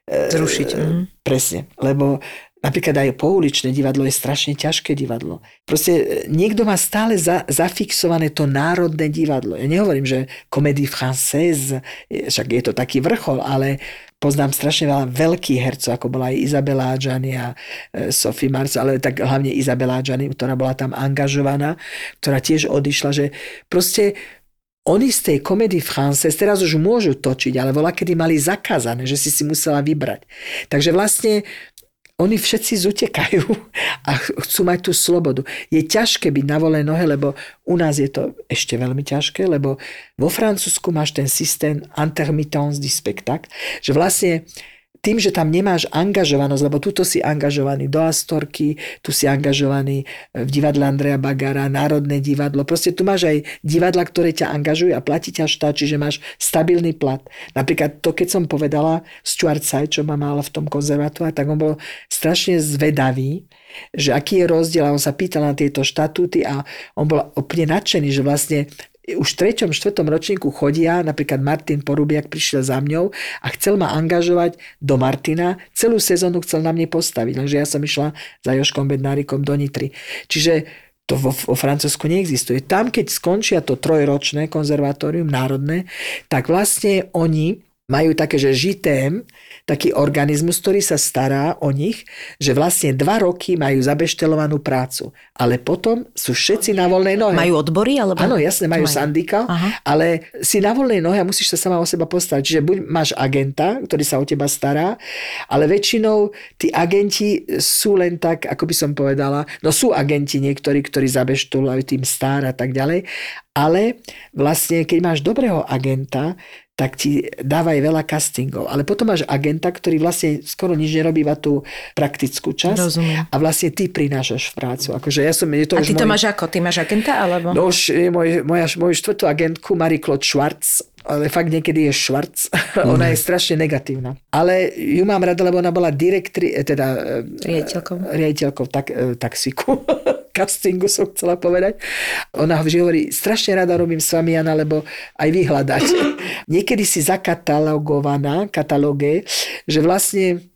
E, Zrušiť. E, presne, lebo napríklad aj pouličné divadlo je strašne ťažké divadlo. Proste e, niekto má stále za, zafixované to národné divadlo. Ja nehovorím, že comédie française, však je to taký vrchol, ale poznám strašne veľa veľkých hercov, ako bola aj Izabela Adjani a Sophie Mars, ale tak hlavne Izabela Adjani, ktorá bola tam angažovaná, ktorá tiež odišla, že proste oni z tej komedy Frances teraz už môžu točiť, ale voľa kedy mali zakázané, že si si musela vybrať. Takže vlastne oni všetci zutekajú a chcú mať tú slobodu. Je ťažké byť na voľnej nohe, lebo u nás je to ešte veľmi ťažké, lebo vo Francúzsku máš ten systém intermittence du spectacle, že vlastne tým, že tam nemáš angažovanosť, lebo tuto si angažovaný do Astorky, tu si angažovaný v divadle Andreja Bagara, Národné divadlo. Proste tu máš aj divadla, ktoré ťa angažujú a platí ťa štát, čiže máš stabilný plat. Napríklad to, keď som povedala Stuart Side, čo ma mal v tom konzervatóre, tak on bol strašne zvedavý, že aký je rozdiel a on sa pýtal na tieto štatúty a on bol úplne nadšený, že vlastne už v treťom, štvrtom ročníku chodia, napríklad Martin Porubiak prišiel za mňou a chcel ma angažovať do Martina. Celú sezónu chcel na mne postaviť, takže ja som išla za Joškom Bednárikom do Nitry. Čiže to vo, vo Francúzsku neexistuje. Tam, keď skončia to trojročné konzervatórium národné, tak vlastne oni majú také, že žitém, taký organizmus, ktorý sa stará o nich, že vlastne dva roky majú zabeštelovanú prácu. Ale potom sú všetci na voľnej nohe. Majú odbory? Alebo... Áno, jasne, majú Majú. sandika, ale si na voľnej nohe a musíš sa sama o seba postarať. Čiže buď máš agenta, ktorý sa o teba stará, ale väčšinou tí agenti sú len tak, ako by som povedala, no sú agenti niektorí, ktorí zabeštulujú tým star a tak ďalej, ale vlastne, keď máš dobrého agenta, tak ti dávaj veľa castingov. Ale potom máš agenta, ktorý vlastne skoro nič nerobí, iba tú praktickú časť. Rozumiem. A vlastne ty prinášaš v prácu. Akože ja som, je to A ty to môj... máš ako? Ty máš agenta? Alebo... No už je môj, moja, moju štvrtú agentku Marie-Claude Schwarz, ale fakt niekedy je Schwarz. ona je strašne negatívna. Ale ju mám rada, lebo ona bola direktri, eh, teda eh, Riaditeľkou. riaditeľkou tak, eh, taxíku. castingu som chcela povedať. Ona vždy hovorí, strašne rada robím s vami, Jana, lebo aj vy hľadáte. Niekedy si zakatalogovaná, katalóge, že vlastne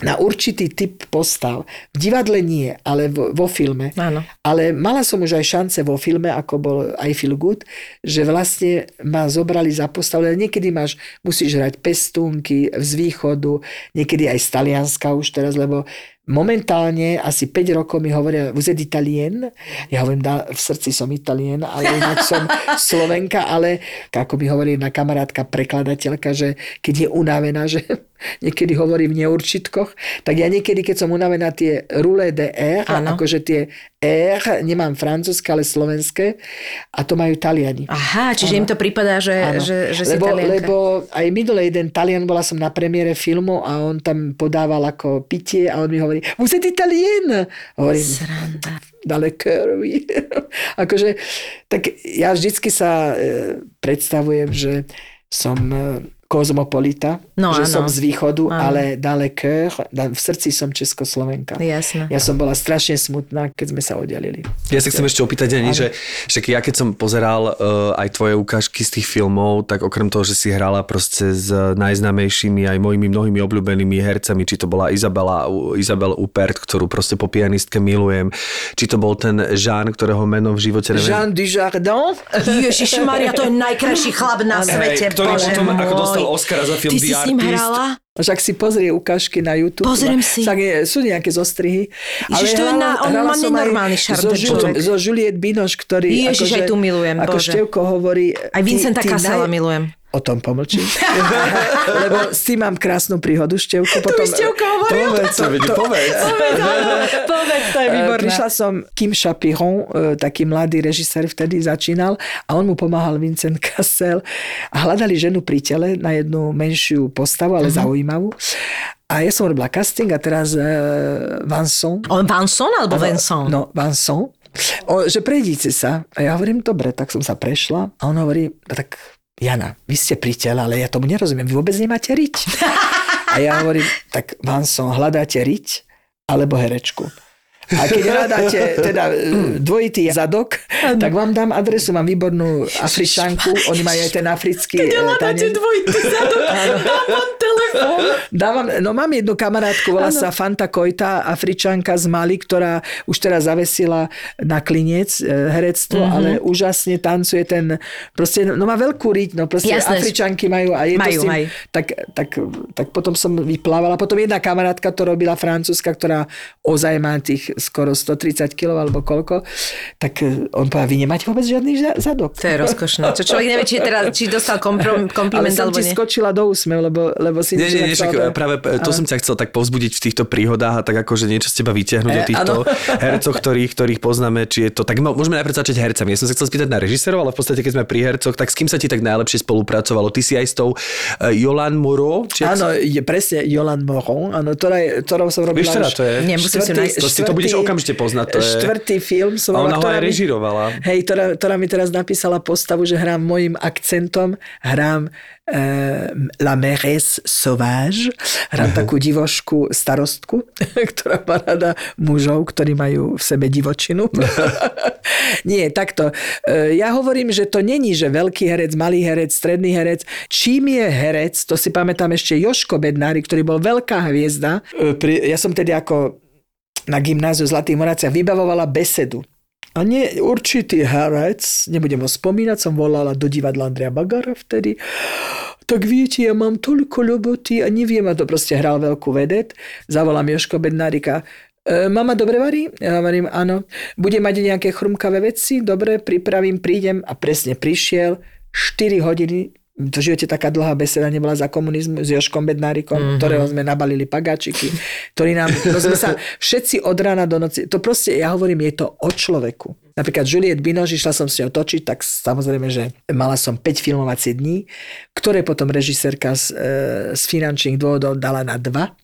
na určitý typ postav. V divadle nie, ale vo, vo filme. Áno. Ale mala som už aj šance vo filme, ako bol I Feel Good, že vlastne ma zobrali za postavu. Ale niekedy máš, musíš hrať pestúnky z východu, niekedy aj z Talianska už teraz, lebo momentálne asi 5 rokov mi hovoria, vous êtes italien? Ja hovorím, dá, v srdci som italien, ale inak som slovenka, ale ako mi hovorí jedna kamarátka, prekladateľka, že keď je unavená, že niekedy hovorí v neurčitkoch, tak ja niekedy, keď som unavená tie roulé de R, Áno. akože tie R, nemám francúzske, ale slovenské, a to majú Taliani. Aha, čiže im to prípada, že, Áno. že, že si lebo, Talianka. lebo aj minulý jeden Talian, bola som na premiére filmu a on tam podával ako pitie a on mi hovorí, vous êtes italien? Hovorím, Sranda. akože, tak ja vždycky sa e, predstavujem, že som e, kozmopolita, No, že áno. som z východu, Áno. ale dans le cœur, da- v srdci som Českoslovenka. Jasné. Ja som bola strašne smutná, keď sme sa oddelili. Ja sa chcem ešte opýtať, Ani, že, že ja keď som pozeral uh, aj tvoje ukážky z tých filmov, tak okrem toho, že si hrala proste s najznámejšími aj mojimi mnohými obľúbenými hercami, či to bola Izabela, Izabel Upert, ktorú proste po pianistke milujem, či to bol ten Jean, ktorého meno v živote neviem. Jean Dujardin, Ježiš Maria, to je najkrajší chlap na svete. ktorý potom ako môj. Dostal Oscara za film Ty The si s ním Artist. hrala? Však si pozrie ukážky na YouTube. Pozriem si. Tak je, sú nejaké zostrihy. Ježiš, to je na- on má nenormálny šarm, zo, ten Jul- človek. zo Juliette Binoche, ktorý... Ježiš, aj tu milujem, Ako Bože. Števko hovorí... Aj Vincenta Kassela milujem. O tom pomlčím. Lebo s tým mám krásnu príhodu, Števko. Potom, Števko hovoril. Povedz, To, to, povedz. Povedz, to je Eh, Prišla som Kim Chapiron, eh, taký mladý režisér vtedy začínal a on mu pomáhal Vincent Cassel a hľadali ženu pri tele na jednu menšiu postavu, ale zaujímavú. A ja som robila casting a teraz uh, Vincent, On Vanson alebo Vincent? No, Vincent. O, že prejdite sa. A ja hovorím, dobre, tak som sa prešla. A on hovorí, no tak Jana, vy ste pri tele, ale ja tomu nerozumiem. Vy vôbec nemáte riť. A ja hovorím, tak Vincent, hľadáte riť alebo herečku? A keď hľadáte teda e, dvojitý zadok, tak vám dám adresu, mám výbornú Afričanku, oni majú aj ten africký e, tanec. dvojitý zadok, dám vám telefón. Dávam, no mám jednu kamarátku, volá sa Fanta Kojta, Afričanka z Mali, ktorá už teraz zavesila na klinec e, herectvo, mm-hmm. ale úžasne tancuje ten, proste, no má veľkú riť, no proste Jasné. Afričanky majú a je Majú, to s tým, majú. tak, tak, tak potom som vyplávala. Potom jedna kamarátka to robila francúzska, ktorá ozaj má tých skoro 130 kg alebo koľko, tak e, on povedal, vy nemáte vôbec žiadny za- zadok. To je rozkošné. Čo človek nevie, či, teda, či dostal komprom, ale kompliment som alebo ti nie. skočila do úsmev, lebo, lebo si Nie, nie, nie, tak však to- práve to som ťa chcel tak povzbudiť v týchto príhodách a tak akože niečo z teba vytiahnuť E, o týchto hercoch, ktorých, ktorých poznáme, či je to... Tak môžeme najprv začať hercami. Ja som sa chcel spýtať na režisérov, ale v podstate keď sme pri hercoch, tak s kým sa ti tak najlepšie spolupracovalo? Ty si aj s tou uh, Jolan? Či ak Áno, je presne Jolan Moron, áno, ktorou som robila Víš teda, už to je- Nie, musím si nájsť. To si to bude budeš okamžite poznať. To je... Štvrtý film som A ona ho aj mi- režirovala. Hej, ktorá, ktorá mi teraz napísala postavu, že hrám mojim akcentom, hrám uh, La Mérès Sauvage, hrám takú divošku starostku, ktorá má rada mužov, ktorí majú v sebe divočinu. Nie, takto. E, Ja hovorím, že to není, že veľký herec, malý herec, stredný herec. Čím je herec, to si pamätám ešte Joško Bednári, ktorý bol veľká hviezda. E, Pri, ja som tedy ako na gymnáziu v Zlatých Moravciach vybavovala besedu. A nie určitý herec, nebudem ho spomínať, som volala do divadla Andrea Bagara vtedy. Tak viete, ja mám toľko roboty a neviem, a to proste hral veľkú vedet. Zavolám Joško Bednárika. E, mama dobre varí? Ja hovorím, áno. Bude mať nejaké chrumkavé veci? Dobre, pripravím, prídem. A presne prišiel. 4 hodiny to živote taká dlhá beseda nebola za komunizmu s Joškom Bednárikom, mm-hmm. ktorého sme nabalili pagáčiky, ktorý nám, no sme sa všetci od rána do noci, to proste, ja hovorím, je to o človeku. Napríklad Juliette Binoche, išla som s ňou točiť, tak samozrejme, že mala som 5 filmovacie dní, ktoré potom režisérka z, e, z finančných dôvodov dala na 2.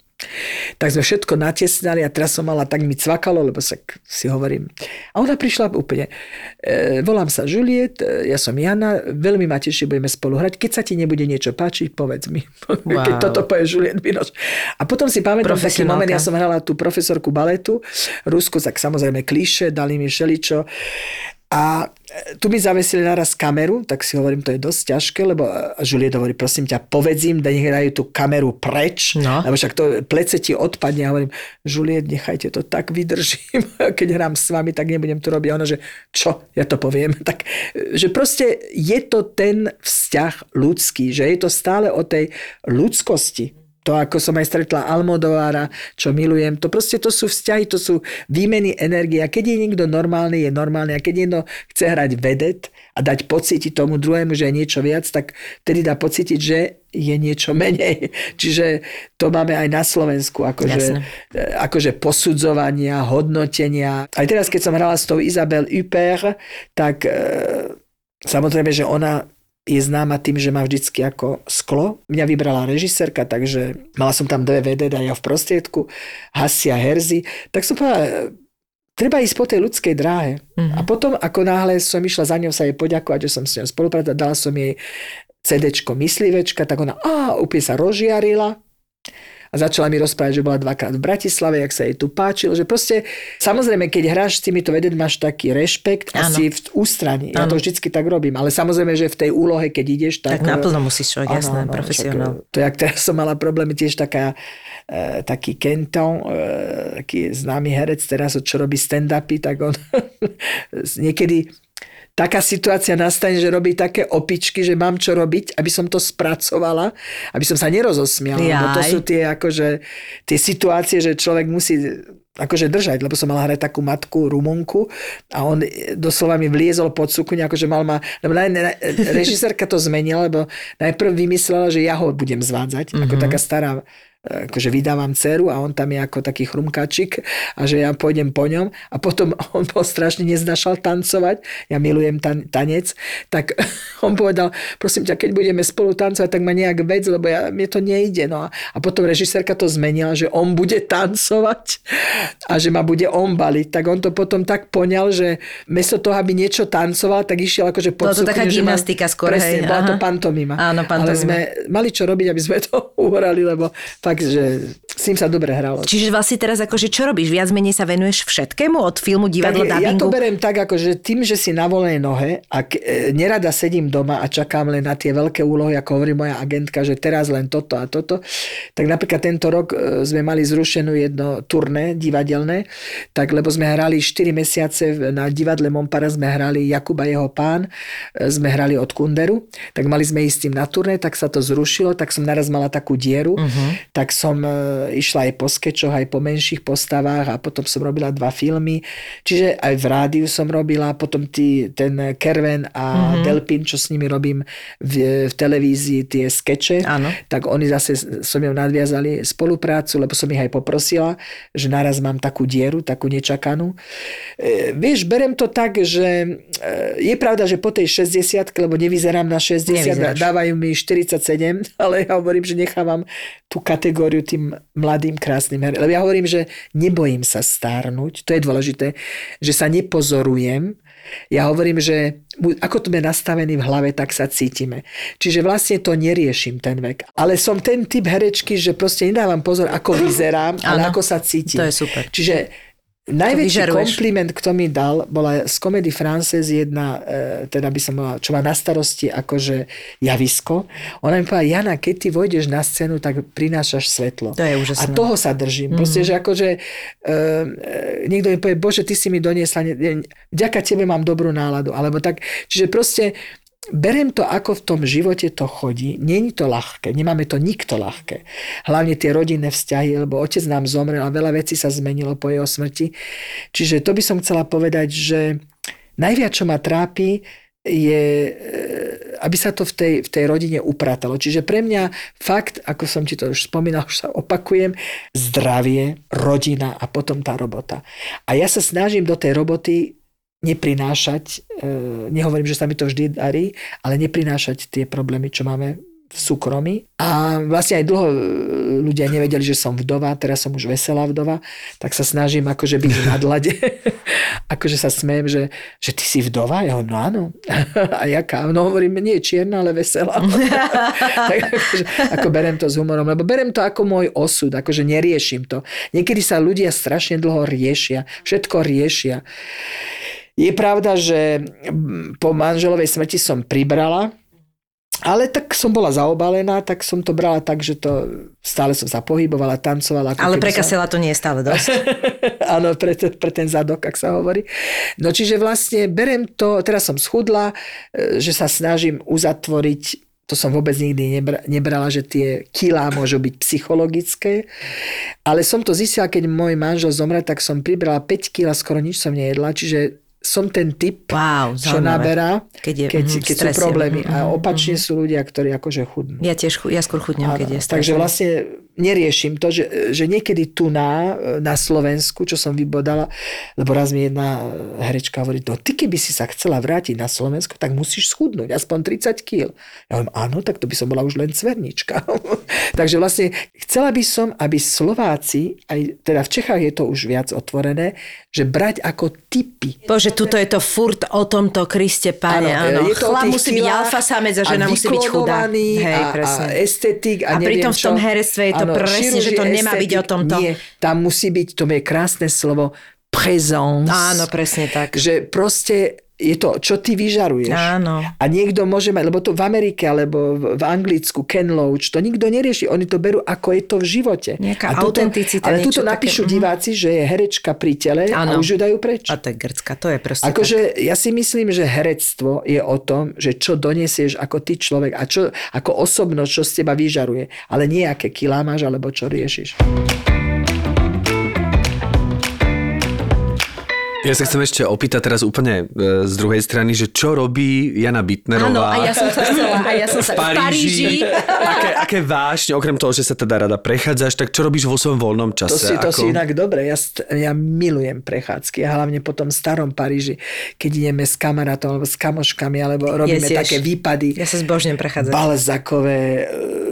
Tak sme všetko natesnali a teraz som mala, tak mi cvakalo, lebo sa si hovorím. A ona prišla úplne. E, volám sa Juliet, e, ja som Jana, veľmi ma teší, budeme spolu hrať. Keď sa ti nebude niečo páčiť, povedz mi. Wow. Keď toto povie Juliet Binoš. A potom si pamätám taký moment, ja som hrala tú profesorku baletu, Rusku, tak samozrejme klíše, dali mi všeličo. A tu mi zavesili naraz kameru, tak si hovorím, to je dosť ťažké, lebo a Juliet hovorí, prosím ťa, povedz im, da nech dajú tú kameru preč, No. lebo však to plece ti odpadne. A hovorím, Juliet, nechajte to, tak vydržím. Keď hrám s vami, tak nebudem to robiť. A ona, že čo, ja to poviem. Tak, e, že proste je to ten vzťah ľudský, že je to stále o tej ľudskosti. To, ako som aj stretla Almodovára, čo milujem, to proste to sú vzťahy, to sú výmeny energie. A keď je niekto normálny, je normálny. A keď niekto chce hrať vedet a dať pocítiť tomu druhému, že je niečo viac, tak tedy dá pocítiť, že je niečo menej. Čiže to máme aj na Slovensku, akože, Jasné. akože posudzovania, hodnotenia. Aj teraz, keď som hrala s tou Isabel Huppert, tak e, samozrejme, že ona je známa tým, že má vždycky ako sklo. Mňa vybrala režisérka, takže mala som tam dve veded a ja v prostriedku, Hasi a Herzi. Tak som povedala, treba ísť po tej ľudskej dráhe. Mm-hmm. A potom, ako náhle som išla za ňou sa jej poďakovať, že som s ňou spolupracovala, dala som jej CDčko myslivečka, tak ona á, úplne sa rozžiarila a začala mi rozprávať, že bola dvakrát v Bratislave, jak sa jej tu páčilo, že proste, samozrejme, keď hráš s týmito vedet, máš taký rešpekt a si v ústraní. Ja to vždycky tak robím, ale samozrejme, že v tej úlohe, keď ideš, tak... Tak naplno musíš Áno, jasné, profesionál. však, To jak teraz som mala problémy, tiež taká, e, taký Kenton, e, taký známy herec teraz, čo robí stand-upy, tak on niekedy taká situácia nastane, že robí také opičky, že mám čo robiť, aby som to spracovala, aby som sa nerozosmiala. Lebo to Jaj. sú tie, akože, tie situácie, že človek musí akože držať, lebo som mala hrať takú matku Rumunku a on doslova mi vliezol pod sukňu, akože mal ma, lebo naj, naj, režisérka to zmenila, lebo najprv vymyslela, že ja ho budem zvádzať, mm-hmm. ako taká stará akože vydávam dceru a on tam je ako taký chrumkačik a že ja pôjdem po ňom a potom on bol strašne neznašal tancovať, ja milujem tan- tanec, tak on povedal, prosím ťa, keď budeme spolu tancovať, tak ma nejak vec, lebo ja, mne to nejde. No a, a potom režisérka to zmenila, že on bude tancovať a že ma bude on baliť. Tak on to potom tak poňal, že mesto toho, aby niečo tancoval, tak išiel akože pod Bola to taká gymnastika skôr, Presne, hej, bola to aha. pantomima. Áno, Ale pantomima. sme mali čo robiť, aby sme to uhrali, lebo fakt, že s ním sa dobre hralo. Čiže vlastne teraz akože čo robíš? Viac menej sa venuješ všetkému? Od filmu, divadlo, tak ja to dubbingu? berem tak, ako, že tým, že si na voľnej nohe a e, nerada sedím doma a čakám len na tie veľké úlohy, ako hovorí moja agentka, že teraz len toto a toto, tak napríklad tento rok e, sme mali zrušenú jedno turné divadelné, tak lebo sme hrali 4 mesiace na divadle Montpara, sme hrali Jakuba jeho pán, e, sme hrali od Kunderu, tak mali sme ísť tým na turné, tak sa to zrušilo, tak som naraz mala takú dieru, uh-huh. tak som e, išla aj po skečoch, aj po menších postavách a potom som robila dva filmy. Čiže aj v rádiu som robila, potom tí, ten Kerven a mm-hmm. Delpin, čo s nimi robím v, v televízii, tie skeče, Áno. tak oni zase som im nadviazali spoluprácu, lebo som ich aj poprosila, že naraz mám takú dieru, takú nečakanú. E, vieš, berem to tak, že e, je pravda, že po tej 60 lebo nevyzerám na 60, Nevyzeráš. dávajú mi 47, ale ja hovorím, že nechávam tú kategóriu tým mladým, krásnym hercom. Lebo ja hovorím, že nebojím sa stárnuť, to je dôležité, že sa nepozorujem, ja hovorím, že ako to je nastavený v hlave, tak sa cítime. Čiže vlastne to neriešim ten vek. Ale som ten typ herečky, že proste nedávam pozor, ako vyzerám, ale Áno, ako sa cítim. to je super. Čiže Najväčší vyžaruješ. kompliment, kto mi dal, bola z komedy Frances jedna, e, teda by som bola, čo má na starosti akože javisko. Ona mi povedala, Jana, keď ty vojdeš na scénu, tak prinášaš svetlo. To je A úžasné. toho sa držím. Mm-hmm. Proste, že akože e, e, niekto mi povie, bože, ty si mi doniesla, ne, ne, vďaka tebe mám dobrú náladu. Alebo tak, čiže proste berem to, ako v tom živote to chodí. Není to ľahké, nemáme to nikto ľahké. Hlavne tie rodinné vzťahy, lebo otec nám zomrel a veľa vecí sa zmenilo po jeho smrti. Čiže to by som chcela povedať, že najviac, čo ma trápi, je, e, aby sa to v tej, v tej rodine upratalo. Čiže pre mňa fakt, ako som ti to už spomínal, už sa opakujem, zdravie, rodina a potom tá robota. A ja sa snažím do tej roboty neprinášať, e, nehovorím, že sa mi to vždy darí, ale neprinášať tie problémy, čo máme v súkromí. A vlastne aj dlho e, ľudia nevedeli, že som vdova, teraz som už veselá vdova, tak sa snažím akože byť v nadlade. akože sa smejem, že, že ty si vdova? Ja hovorím, no áno. A jaká? No hovorím, nie je čierna, ale veselá. tak akože, ako berem to s humorom, lebo berem to ako môj osud, akože neriešim to. Niekedy sa ľudia strašne dlho riešia, všetko riešia. Je pravda, že po manželovej smrti som pribrala, ale tak som bola zaobalená, tak som to brala tak, že to stále som sa pohybovala, tancovala. Ale pre kasela to nie je stále dosť. Áno, pre, pre ten zadok, ak sa hovorí. No čiže vlastne berem to, teraz som schudla, e, že sa snažím uzatvoriť to som vôbec nikdy nebra, nebrala, že tie kilá môžu byť psychologické. Ale som to zistila, keď môj manžel zomrel, tak som pribrala 5 kg, skoro nič som nejedla, čiže som ten typ, Wow, čo naberá, Keď je, keď, mhm, keď sú problémy. Mhm, A mhm, opačne sú ľudia, ktorí akože chudnú. Ja tiež, ja skôr chudnem, keď je Áno, stres. takže vlastne neriešim to, že, že niekedy tu na, na Slovensku, čo som vybodala, lebo raz mi jedna herečka hovorí, no ty keby si sa chcela vrátiť na Slovensko, tak musíš schudnúť aspoň 30 kg. Ja hovorím, áno, tak to by som bola už len cvernička. takže vlastne chcela by som, aby Slováci, aj teda v Čechách je to už viac otvorené, že brať ako typy. Bože, tuto je to furt o tomto Kriste, pane, áno. je to o Chlap musí byť alfa samec a žena musí byť chudá. Hej, a, presne. a estetik a, A pritom v tom čo. herectve je to presne, že to nemá byť o tomto. Nie, tam musí byť, to je krásne slovo, présence. Áno, presne tak. Že proste je to, čo ty vyžaruješ. Áno. A niekto môže mať, lebo to v Amerike alebo v Anglicku, Ken Loach, to nikto nerieši. Oni to berú, ako je to v živote. Nejaká a tuto, autenticita, Ale tuto také, napíšu mhm. diváci, že je herečka pri tele a Áno. už ju dajú preč. A to je grcka, to je proste. Akože ja si myslím, že herectvo je o tom, že čo donesieš ako ty človek a čo ako osobnosť, čo z teba vyžaruje. Ale nie aké kilá máš, alebo čo riešiš. Ja sa chcem ešte opýtať teraz úplne e, z druhej strany, že čo robí Jana Bitnerová Áno, a ja som sa chcela, a ja som sa v Paríži. aké, aké vášne, okrem toho, že sa teda rada prechádzaš, tak čo robíš vo svojom voľnom To čase? si, to Ako- si inak dobre. Ja, ja milujem prechádzky a hlavne po tom starom Paríži, keď ideme s kamarátom alebo s kamoškami, alebo robíme Yes, yes. také výpady. Ja sa zbožňujem prechádzať. balzakové e,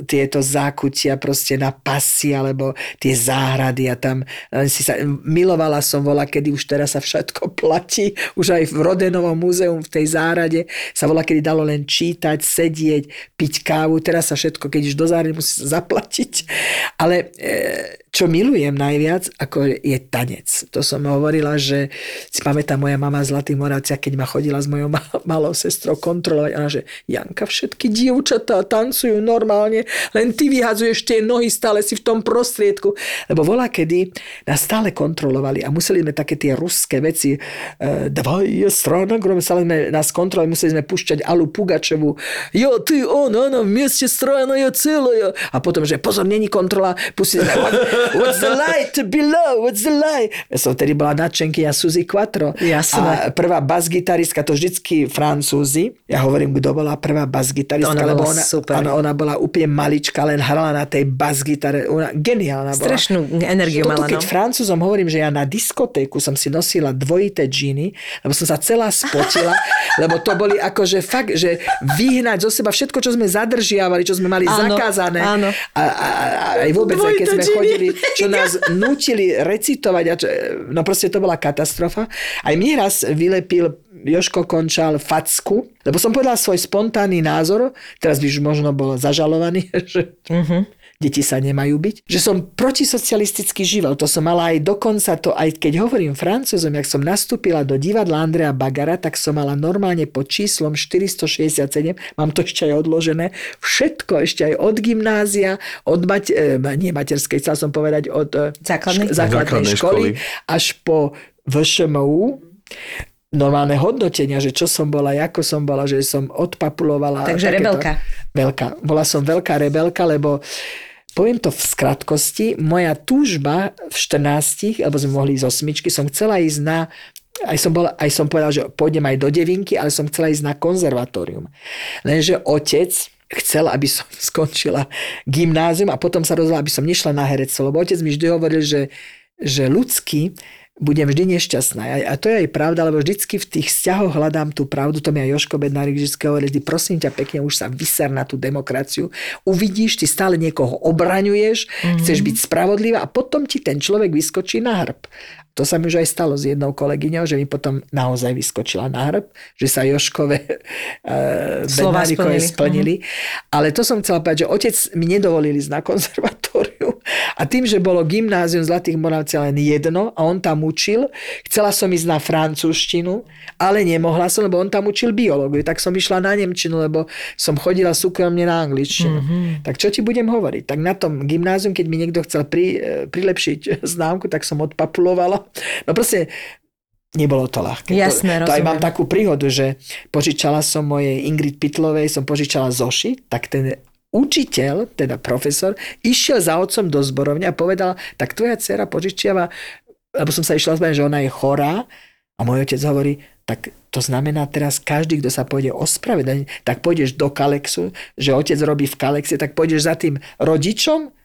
tieto zákutia proste na pasy alebo tie záhrady a tam si sa, milovala som volá, kedy už teraz sa všetko platí, už aj v Rodenovom múzeum v tej záhrade sa volá, kedy dalo len čítať, sedieť, piť kávu, teraz sa všetko, keď už do záhrady musí sa zaplatiť. Ale e, čo milujem najviac, ako je tanec. To som hovorila, že si pamätá moja mama z Zlatých Moravciach, keď ma chodila s mojou ma- malou sestrou kontrolovať. Ona, že Janka, všetky dievčatá tancujú normálne, len ty vyhadzuješ tie nohy stále si v tom prostriedku. Lebo volá, kedy nás stále kontrolovali a museli sme také tie ruské veci, e, dvaj je strana, grom, stále sme nás kontrolovali, museli sme púšťať Alu Pugačevu. Jo, ty, on, áno, v mieste strana je celé. A potom, že pozor, není kontrola, pustili sme, what, what's the light below, what's the light? Ja som vtedy bola nadšenky a Suzy Quattro. Jasné. A prvá basgitaristka, to vždycky Francúzi. Ja hovorím, kto bola prvá basgitaristka, Ona lebo ona, super. Áno, ona bola úplne malička, len hrala na tej basgitare. Ona, geniálna bola. Strašnú energiu Toto mala, keď no. Francúzom hovorím, že ja na diskotéku som si nosila dvojité džíny, lebo som sa celá spotila, lebo to boli akože fakt, že vyhnať zo seba všetko, čo sme zadržiavali, čo sme mali Áno, zakázané. áno. A, a, a aj vôbec, aj keď sme džíny. chodili, čo nás nutili recitovať. A čo, no proste to bola katastrofa. Aj mne raz vylepil Joško Končal facku, lebo som povedal svoj spontánny názor, teraz by už možno bol zažalovaný, že deti sa nemajú byť, že som protisocialistický živel. To som mala aj dokonca to, aj keď hovorím francúzom, jak som nastúpila do divadla Andrea Bagara, tak som mala normálne pod číslom 467, mám to ešte aj odložené, všetko ešte aj od gymnázia, od mať, e, nie materskej, chcel som povedať, od e, Základnej? základnej Základnej školy, školy. až po VŠMU, normálne hodnotenia, že čo som bola, ako som bola, že som odpapulovala. Takže takéto- rebelka. Veľká. Bola som veľká rebelka, lebo poviem to v skratkosti, moja túžba v 14, alebo sme mohli ísť z osmičky, som chcela ísť na aj som, bola, aj som povedal, že pôjdem aj do devinky, ale som chcela ísť na konzervatórium. Lenže otec chcel, aby som skončila gymnázium a potom sa rozhodla, aby som nešla na herectvo, lebo otec mi vždy hovoril, že, že ľudský budem vždy nešťastná. A, to je aj pravda, lebo vždycky v tých vzťahoch hľadám tú pravdu. To mi aj Joško Bednárik vždy hovorí, vždy, prosím ťa pekne, už sa vyser na tú demokraciu. Uvidíš, ty stále niekoho obraňuješ, mm-hmm. chceš byť spravodlivá a potom ti ten človek vyskočí na hrb. To sa mi už aj stalo s jednou kolegyňou, že mi potom naozaj vyskočila na hrb, že sa Joškové uh, Slova Bednárikové splnili. splnili. Ale to som chcela povedať, že otec mi nedovolil ísť na konzervatóriu a tým, že bolo gymnázium Zlatých Moravci len jedno a on tam učil, chcela som ísť na francúzštinu, ale nemohla som, lebo on tam učil biológiu, tak som išla na nemčinu, lebo som chodila súkromne na angličtinu. Mm-hmm. Tak čo ti budem hovoriť? Tak na tom gymnázium, keď mi niekto chcel pri, eh, prilepšiť známku, tak som odpapulovala. No proste Nebolo to ľahké. Jasné, to, to aj mám takú príhodu, že požičala som mojej Ingrid Pitlovej, som požičala zoši, tak ten učiteľ, teda profesor, išiel za otcom do zborovne a povedal, tak tvoja dcera požičiava, lebo som sa išla zbaviť, že ona je chorá. A môj otec hovorí, tak to znamená teraz každý, kto sa pôjde ospravedlniť, tak pôjdeš do Kalexu, že otec robí v Kalexe, tak pôjdeš za tým rodičom,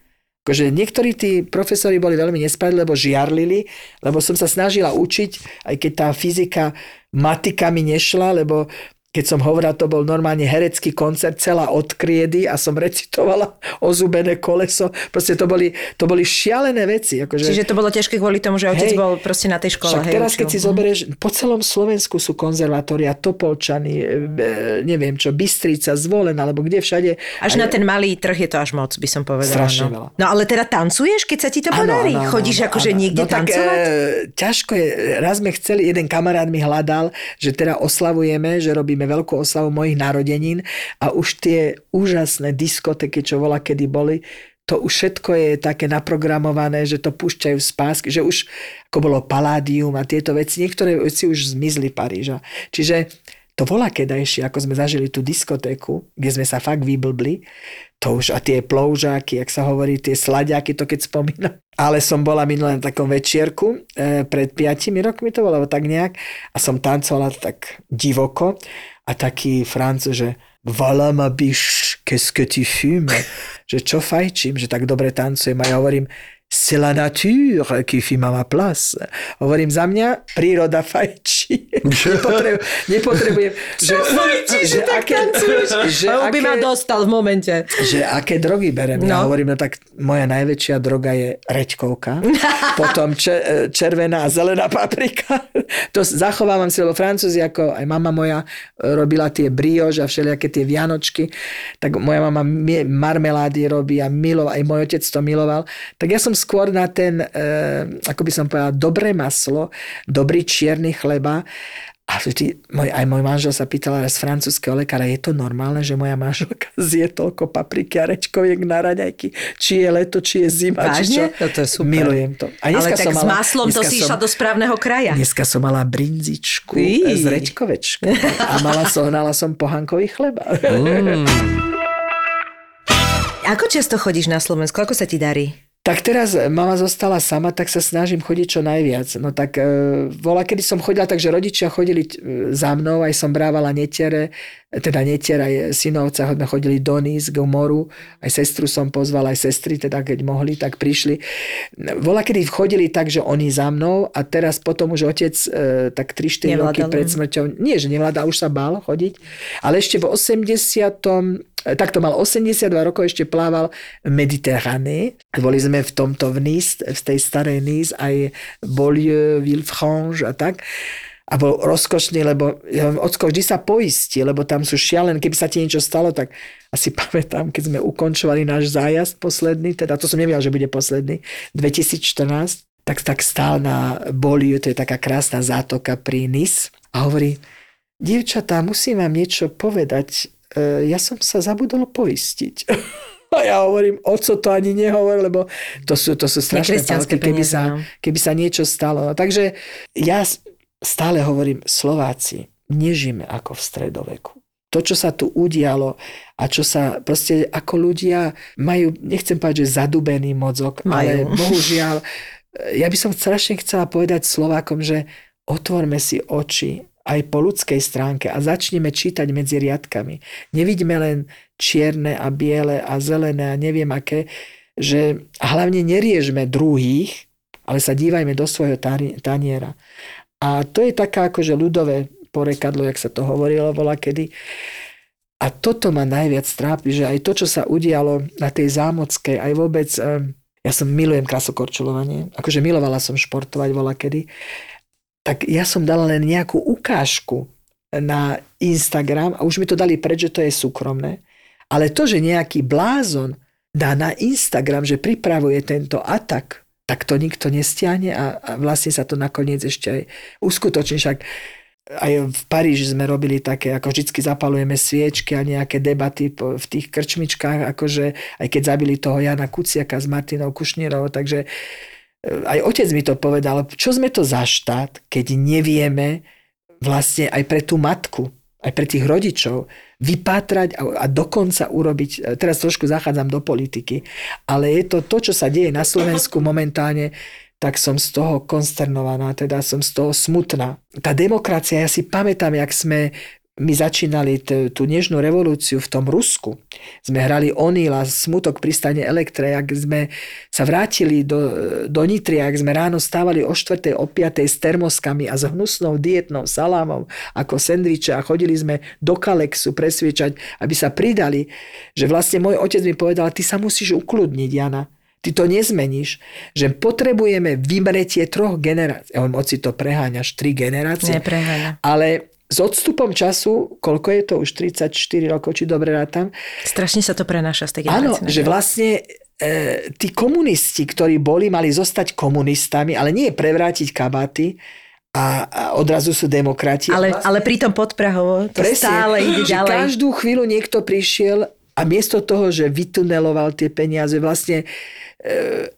Akože niektorí tí profesori boli veľmi nespravedliví, lebo žiarlili, lebo som sa snažila učiť, aj keď tá fyzika, matika mi nešla, lebo keď som hovorila, to bol normálne herecký koncert, celá od kriedy a som recitovala ozubené koleso. Proste to boli, to boli šialené veci. Akože, Čiže to bolo ťažké kvôli tomu, že otec Hej. bol proste na tej škole. však hej, teraz, učil. keď si zoberieš, po celom Slovensku sú konzervatória, Topolčany, e, e, neviem čo, Bystrica, Zvolen, alebo kde všade. Až na Aj- ten malý trh je to až moc, by som povedala. Strašne no. veľa. no ale teda tancuješ, keď sa ti to podarí? áno, áno, Chodíš áno, akože áno. niekde no, tak, tancovať? E, ťažko je. Raz sme chceli, jeden kamarát mi hľadal, že teda oslavujeme, že robíme veľkú oslavu mojich narodenín a už tie úžasné diskotéky, čo vola kedy boli, to už všetko je také naprogramované, že to púšťajú z pásky, že už ako bolo Paládium a tieto veci, niektoré veci už zmizli Paríža. Čiže to volá kedajšie, ako sme zažili tú diskotéku, kde sme sa fakt vyblbli, to už a tie ploužáky, jak sa hovorí, tie sladiaky, to keď spomínam. Ale som bola minulé na takom večierku, e, pred piatimi rokmi to bolo, tak nejak, a som tancovala tak divoko a taký francúz, že Voilà ma biche, qu'est-ce que že čo fajčím, že tak dobre tancujem a ja hovorím, c'est la nature qui à ma place. Hovorím za mňa, príroda fajčí. Nepotrebujem, nepotrebujem že, že, aké, že, A by ma aké, dostal v momente. že aké drogy berem. Ja No. hovorím, no tak moja najväčšia droga je reďkovka, potom če, červená a zelená paprika. To zachovávam si, lebo Francúzi, ako aj mama moja robila tie briož a všelijaké tie vianočky, tak moja mama marmelády robí a miloval, aj môj otec to miloval. Tak ja som skôr na ten, e, ako by som povedal, dobré maslo, dobrý čierny chleba a vždy, môj, aj môj manžel sa pýtal raz francúzského lekára, je to normálne, že moja manželka zje toľko papriky a rečkoviek na raňajky? Či je leto, či je zima, či čo? Vážne? No to je super. Milujem to. A Ale tak som s mala, maslom to si išla do správneho kraja. Dneska som mala brinzičku Í. z rečkovečkou a mala sohnala som pohankový chleba. Ako často chodíš na Slovensku? Ako sa ti darí? Tak teraz mama zostala sama, tak sa snažím chodiť čo najviac. No tak e, bola, kedy som chodila, takže rodičia chodili e, za mnou, aj som brávala netere, teda netier aj synovca, sme chodili do Nís, k moru, aj sestru som pozval, aj sestry, teda keď mohli, tak prišli. Bola, kedy chodili tak, že oni za mnou a teraz potom už otec e, tak 3-4 roky pred smrťou, nie, že nevláda, už sa bál chodiť, ale ešte v 80 takto mal 82 rokov, ešte plával v Mediterrane. Boli sme v tomto v Nice, v tej starej Nice, aj Beaulieu, Villefranche a tak. A bol rozkošný, lebo ocko vždy sa poistí, lebo tam sú šialené. Keby sa ti niečo stalo, tak asi pamätám, keď sme ukončovali náš zájazd posledný, teda to som nevedel, že bude posledný, 2014, tak, tak stál na Boliu, to je taká krásna zátoka pri Nice a hovorí, dievčatá, musím vám niečo povedať, E, ja som sa zabudol poistiť. A ja hovorím, oco to ani nehovor, lebo to sú, to sú strašné palky, keby sa, no. keby sa niečo stalo. No, takže ja stále hovorím, Slováci, nežíme ako v stredoveku. To, čo sa tu udialo a čo sa proste ako ľudia majú, nechcem povedať, že zadubený mozog, majú. ale bohužiaľ, ja by som strašne chcela povedať Slovákom, že otvorme si oči aj po ľudskej stránke a začneme čítať medzi riadkami. Nevidíme len čierne a biele a zelené a neviem aké, že hlavne neriežme druhých, ale sa dívajme do svojho taniera. A to je taká akože ľudové porekadlo, jak sa to hovorilo bola kedy. A toto ma najviac trápi, že aj to, čo sa udialo na tej zámockej, aj vôbec, eh, ja som milujem krasokorčulovanie, akože milovala som športovať vola kedy, tak ja som dala len nejakú ukážku na Instagram a už mi to dali preč, že to je súkromné. Ale to, že nejaký blázon dá na Instagram, že pripravuje tento atak, tak to nikto nestiahne a, a vlastne sa to nakoniec ešte aj uskutoční. Však aj v Paríži sme robili také, ako vždycky zapalujeme sviečky a nejaké debaty v tých krčmičkách, akože aj keď zabili toho Jana Kuciaka s Martinou Kušnírovou, takže aj otec mi to povedal, čo sme to za štát, keď nevieme vlastne aj pre tú matku, aj pre tých rodičov vypátrať a, a dokonca urobiť, e, teraz trošku zachádzam do politiky, ale je to to, čo sa deje na Slovensku momentálne, tak som z toho konsternovaná, teda som z toho smutná. Tá demokracia, ja si pamätám, jak sme my začínali t- tú nežnú revolúciu v tom Rusku. Sme hrali Onila, smutok pri stane Elektre, ak sme sa vrátili do, do Nitry, ak sme ráno stávali o 4. o 5. s termoskami a s hnusnou dietnou salámom ako sendviče a chodili sme do Kalexu presviečať, aby sa pridali, že vlastne môj otec mi povedal, ty sa musíš ukludniť, Jana. Ty to nezmeníš, že potrebujeme vymretie troch generácií. Ja hovorím, oci to preháňaš, tri generácie. Nepreháňa. Ale s odstupom času, koľko je to už 34 rokov, či dobre rátam. Strašne sa to prenáša z tej Áno, že vlastne e, tí komunisti, ktorí boli, mali zostať komunistami, ale nie prevrátiť kabaty, a, a odrazu sú demokrati. Ale, vlastne, ale pritom podprahovo to presne, stále ide ďalej. Každú chvíľu niekto prišiel a miesto toho, že vytuneloval tie peniaze, vlastne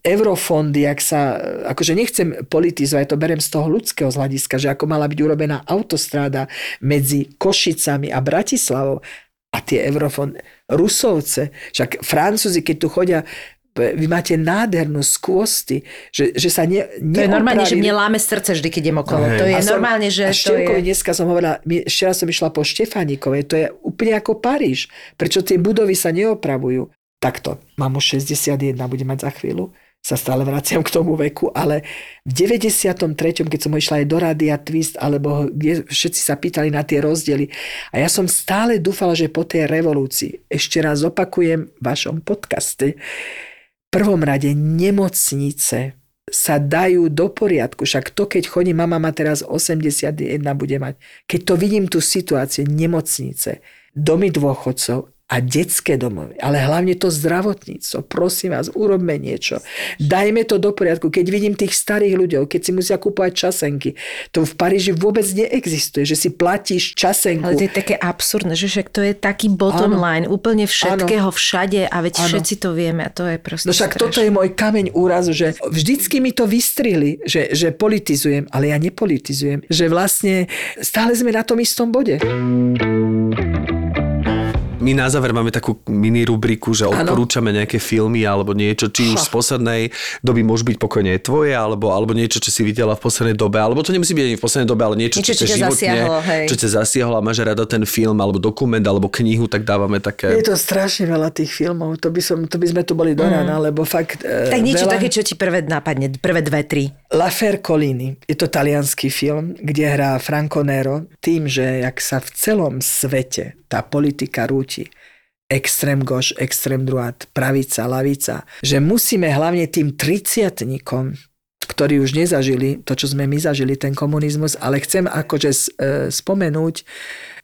eurofondy, ak sa, akože nechcem politizovať, to berem z toho ľudského z hľadiska, že ako mala byť urobená autostráda medzi Košicami a Bratislavou a tie eurofondy, Rusovce, však Francúzi, keď tu chodia, vy máte nádhernú skôsty, že, že sa ne, To je normálne, že mne láme srdce vždy, keď idem okolo. No, to je som, normálne, že a to je... dneska som hovorila, včera som išla po Štefánikovej, to je úplne ako Paríž. Prečo tie budovy sa neopravujú? Takto, mám už 61, budem mať za chvíľu, sa stále vraciam k tomu veku, ale v 93., keď som išla aj do Radia Twist, alebo kde všetci sa pýtali na tie rozdiely, a ja som stále dúfala, že po tej revolúcii, ešte raz opakujem v vašom podcaste, v prvom rade nemocnice sa dajú do poriadku. Však to, keď chodí, mama má teraz 81, bude mať. Keď to vidím tú situáciu, nemocnice, domy dôchodcov, a detské domovy, ale hlavne to zdravotníctvo. Prosím vás, urobme niečo. Dajme to do poriadku. Keď vidím tých starých ľudí, keď si musia kúpovať časenky, to v Paríži vôbec neexistuje, že si platíš časenku. Ale to je také absurdné, že však to je taký bottom ano. line úplne všetkého, ano. všade a veď ano. všetci to vieme a to je proste No však strašné. toto je môj kameň úrazu, že vždycky mi to vystrihli, že, že politizujem, ale ja nepolitizujem. Že vlastne stále sme na tom istom bode. My na záver máme takú mini rubriku, že odporúčame nejaké filmy alebo niečo, či už z poslednej doby môže byť pokojne aj tvoje, alebo, alebo niečo, čo si videla v poslednej dobe, alebo to nemusí byť ani v poslednej dobe, ale niečo, Niečo, čo, čo ťa zasiahlo, hej. čo ťa zasiahlo a máš rada ten film, alebo dokument, alebo knihu, tak dávame také... Je to strašne veľa tých filmov, to by, som, to by sme tu boli do rána, lebo fakt... e, Tak niečo veľa... také, čo ti prvé napadne, prvé dve, tri. L'Affaire Colini. Je to talianský film, kde hrá Franco Nero tým, že jak sa v celom svete tá politika rúti extrém goš, extrém druát, pravica, lavica, že musíme hlavne tým triciatnikom, ktorí už nezažili to, čo sme my zažili, ten komunizmus, ale chcem akože e, spomenúť,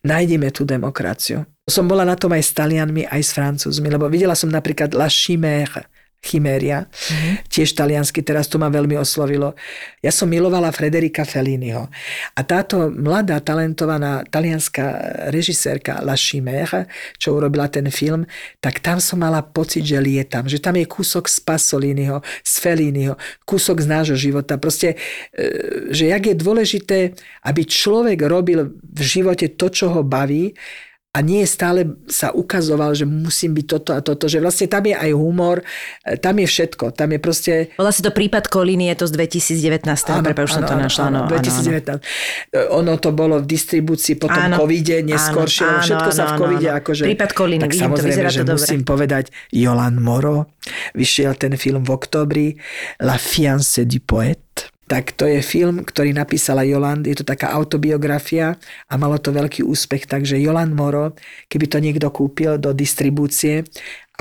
nájdeme tú demokraciu. Som bola na tom aj s Talianmi, aj s Francúzmi, lebo videla som napríklad La Chimère, Chiméria, mm-hmm. tiež taliansky, teraz to ma veľmi oslovilo. Ja som milovala Frederika Felliniho. A táto mladá, talentovaná talianská režisérka La Chimère, čo urobila ten film, tak tam som mala pocit, že lietam. Že tam je kúsok z Pasoliniho, z Felliniho, kúsok z nášho života. Proste, e, že jak je dôležité, aby človek robil v živote to, čo ho baví, a nie stále sa ukazoval, že musím byť toto a toto, že vlastne tam je aj humor, e, tam je všetko, tam je proste... Volá si to prípad Kolíny, je to z 2019. Áno, už som to našla. Áno, áno, áno. 2019. E, Ono to bolo v distribúcii po tom Áno. covide, neskôršie, Áno, všetko áno, sa v áno, covide áno. akože... Prípad Kolíny, tak vidím to, samozrejme, to že dobre. musím povedať Jolan Moro, vyšiel ten film v oktobri, La fiancée du poète, tak to je film, ktorý napísala Joland, je to taká autobiografia a malo to veľký úspech, takže Joland Moro, keby to niekto kúpil do distribúcie,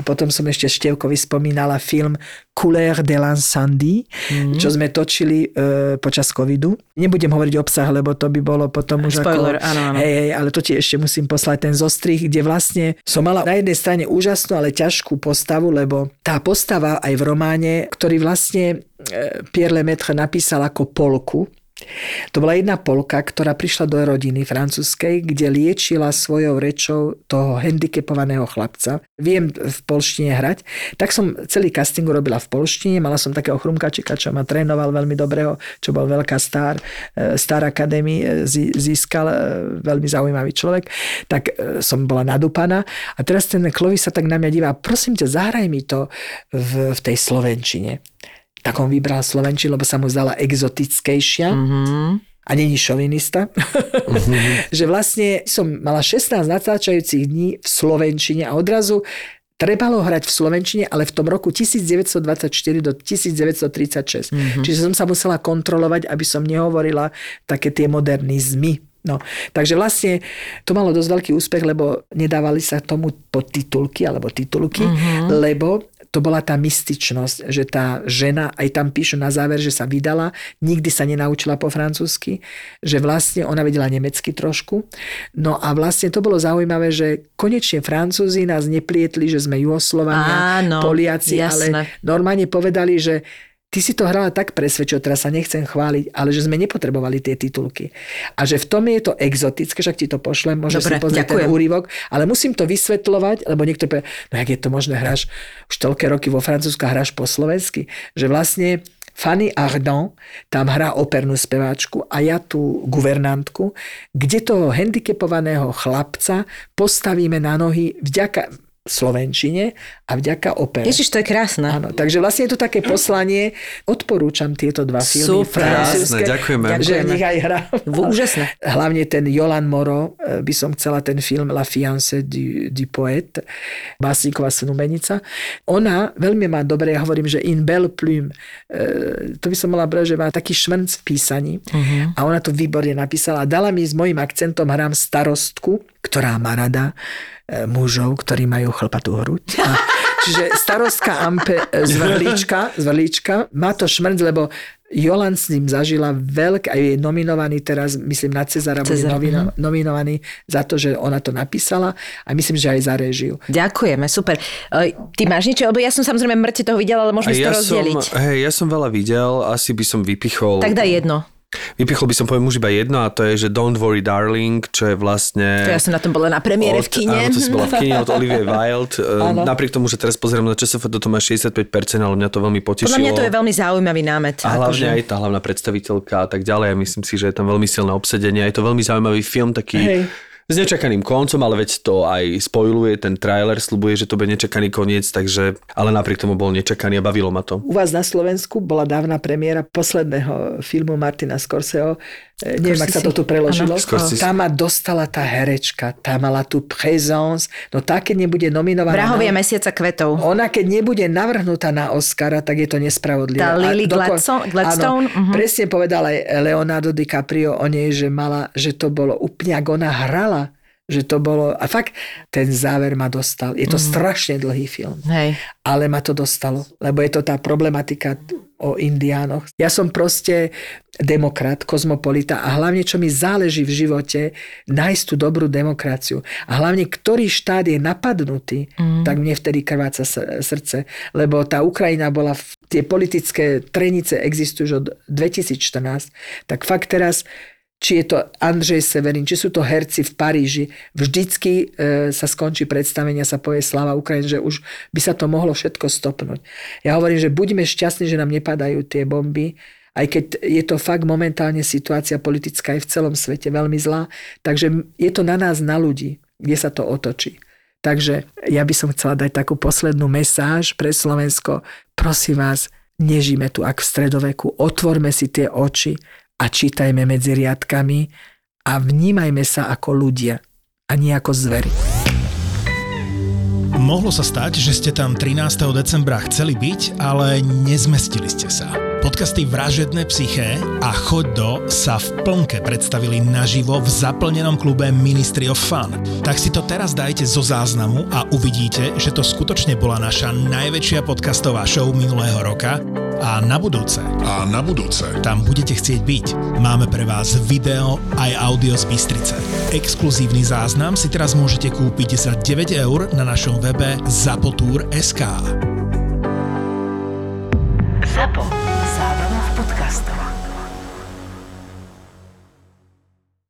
a potom som ešte Števkovi spomínala film Couleur de l'incendie, mm. čo sme točili e, počas covidu. Nebudem hovoriť obsah, lebo to by bolo potom už Spoiler, ako... áno, áno. Hej, hej, ale to ti ešte musím poslať ten zostrih, kde vlastne som mala na jednej strane úžasnú, ale ťažkú postavu, lebo tá postava aj v románe, ktorý vlastne Pierre Lemaitre napísal ako polku, to bola jedna Polka, ktorá prišla do rodiny francúzskej, kde liečila svojou rečou toho handicapovaného chlapca. Viem v polštine hrať, tak som celý casting robila v polštine, mala som takého chrumkačika, čo ma trénoval veľmi dobrého, čo bol veľká star, e, Star Academy e, zí- získal, e, veľmi zaujímavý človek, tak som bola nadúpaná. A teraz ten Klovi sa tak na mňa divá, prosím ťa, zahraj mi to v, v tej Slovenčine tak on vybral Slovenčinu, lebo sa mu zdala exotickejšia. Mm-hmm. A není šovinista. Mm-hmm. že vlastne som mala 16 natáčajúcich dní v Slovenčine a odrazu trebalo hrať v Slovenčine, ale v tom roku 1924 do 1936. Mm-hmm. Čiže som sa musela kontrolovať, aby som nehovorila také tie modernizmy. No, takže vlastne to malo dosť veľký úspech, lebo nedávali sa tomu podtitulky alebo titulky, mm-hmm. lebo to bola tá mystičnosť, že tá žena, aj tam píšu na záver, že sa vydala, nikdy sa nenaučila po francúzsky, že vlastne ona vedela nemecky trošku. No a vlastne to bolo zaujímavé, že konečne Francúzi nás neplietli, že sme Juhoslovania, Áno, Poliaci, jasné. ale normálne povedali, že ty si to hrala tak presvedčil, teraz sa nechcem chváliť, ale že sme nepotrebovali tie titulky. A že v tom je to exotické, však ti to pošlem, môžeš Dobre, si pozrieť ten ďakujem. úryvok, ale musím to vysvetľovať, lebo niekto povie, no jak je to možné, hráš už toľké roky vo Francúzsku a hráš po slovensky, že vlastne Fanny Ardant tam hrá opernú speváčku a ja tú guvernantku, kde toho handicapovaného chlapca postavíme na nohy vďaka slovenčine a vďaka opere. Ježiš, to je krásne. Áno, takže vlastne je to také poslanie. Odporúčam tieto dva filmy. Super. francúzske, Krásne, ďakujeme. Že nech aj hrá. Úžasné. Hlavne ten Jolan Moro, e, by som chcela ten film La fiancée du, du poète, básniková snúbenica. Ona veľmi má dobre, ja hovorím, že in belle plume, e, to by som mala brať, že má taký šmrnc v písaní uh-huh. a ona to výborne napísala a dala mi s mojim akcentom, hrám starostku, ktorá má rada e, mužov, ktorí majú chlpatú hruď. A, čiže starostka Ampe e, z Vrlíčka, z Vrlíčka, má to šmrnc, lebo Jolan s ním zažila veľk a je nominovaný teraz, myslím na Cezara, bude Cezar, nomino, nominovaný za to, že ona to napísala a myslím, že aj za réžiu. Ďakujeme, super. E, Ty máš niečo? Lebo ja som samozrejme mŕte toho videla, ale môžeme si to ja som, rozdeliť. hej, ja som veľa videl, asi by som vypichol... Tak daj jedno. Vypichol by som poviem už iba jedno a to je, že Don't Worry Darling, čo je vlastne... To ja som na tom bola na premiére v kine. Áno, to si bola v kine od Olivia Wilde. Áno. Napriek tomu, že teraz pozerám na ČSF, to má 65%, ale mňa to veľmi potešilo. Podľa mňa to je veľmi zaujímavý námet. A hlavne akože. aj tá hlavná predstaviteľka a tak ďalej. Myslím si, že je tam veľmi silné obsedenie. Je to veľmi zaujímavý film, taký Hej. S nečakaným koncom, ale veď to aj spojuje, ten trailer slubuje, že to bude nečakaný koniec, takže, ale napriek tomu bol nečakaný a bavilo ma to. U vás na Slovensku bola dávna premiéra posledného filmu Martina Scorseho, neviem, ak sa to tu preložilo. Tá ma dostala tá herečka, tá mala tú présence, no tá, keď nebude nominovaná... Vrahovia na... mesiaca kvetov. Ona, keď nebude navrhnutá na Oscara, tak je to nespravodlivé. Tá A Lily doko- Gladstone-? Áno, Mhm. presne povedal aj Leonardo DiCaprio o nej, že mala, že to bolo úplne, ako ona hrala že to bolo, a fakt ten záver ma dostal. Je to Mhm. strašne dlhý film Hej. ale ma to dostalo, lebo je to tá problematika o indiánoch. Ja som proste demokrat, kozmopolita a hlavne, čo mi záleží v živote, nájsť tú dobrú demokraciu. A hlavne, ktorý štát je napadnutý, mm. tak mne vtedy krváca sr- srdce, lebo tá Ukrajina bola, tie politické trenice existujú už od 2014, tak fakt teraz či je to Andrzej Severin, či sú to herci v Paríži, vždycky e, sa skončí predstavenia, sa povie Slava Ukrajin, že už by sa to mohlo všetko stopnúť. Ja hovorím, že buďme šťastní, že nám nepadajú tie bomby, aj keď je to fakt momentálne situácia politická aj v celom svete veľmi zlá, takže je to na nás, na ľudí, kde sa to otočí. Takže ja by som chcela dať takú poslednú mesáž pre Slovensko. Prosím vás, nežíme tu ak v stredoveku, otvorme si tie oči a čítajme medzi riadkami a vnímajme sa ako ľudia a nie ako zvery. Mohlo sa stať, že ste tam 13. decembra chceli byť, ale nezmestili ste sa. Podcasty Vražedné psyché a Choď do sa v plnke predstavili naživo v zaplnenom klube Ministry of Fun. Tak si to teraz dajte zo záznamu a uvidíte, že to skutočne bola naša najväčšia podcastová show minulého roka a na budúce A na budúce. tam budete chcieť byť. Máme pre vás video aj audio z Bystrice. Exkluzívny záznam si teraz môžete kúpiť za 9 eur na našom webe zapotur.sk. Zapo. Zábrná v podcastovách.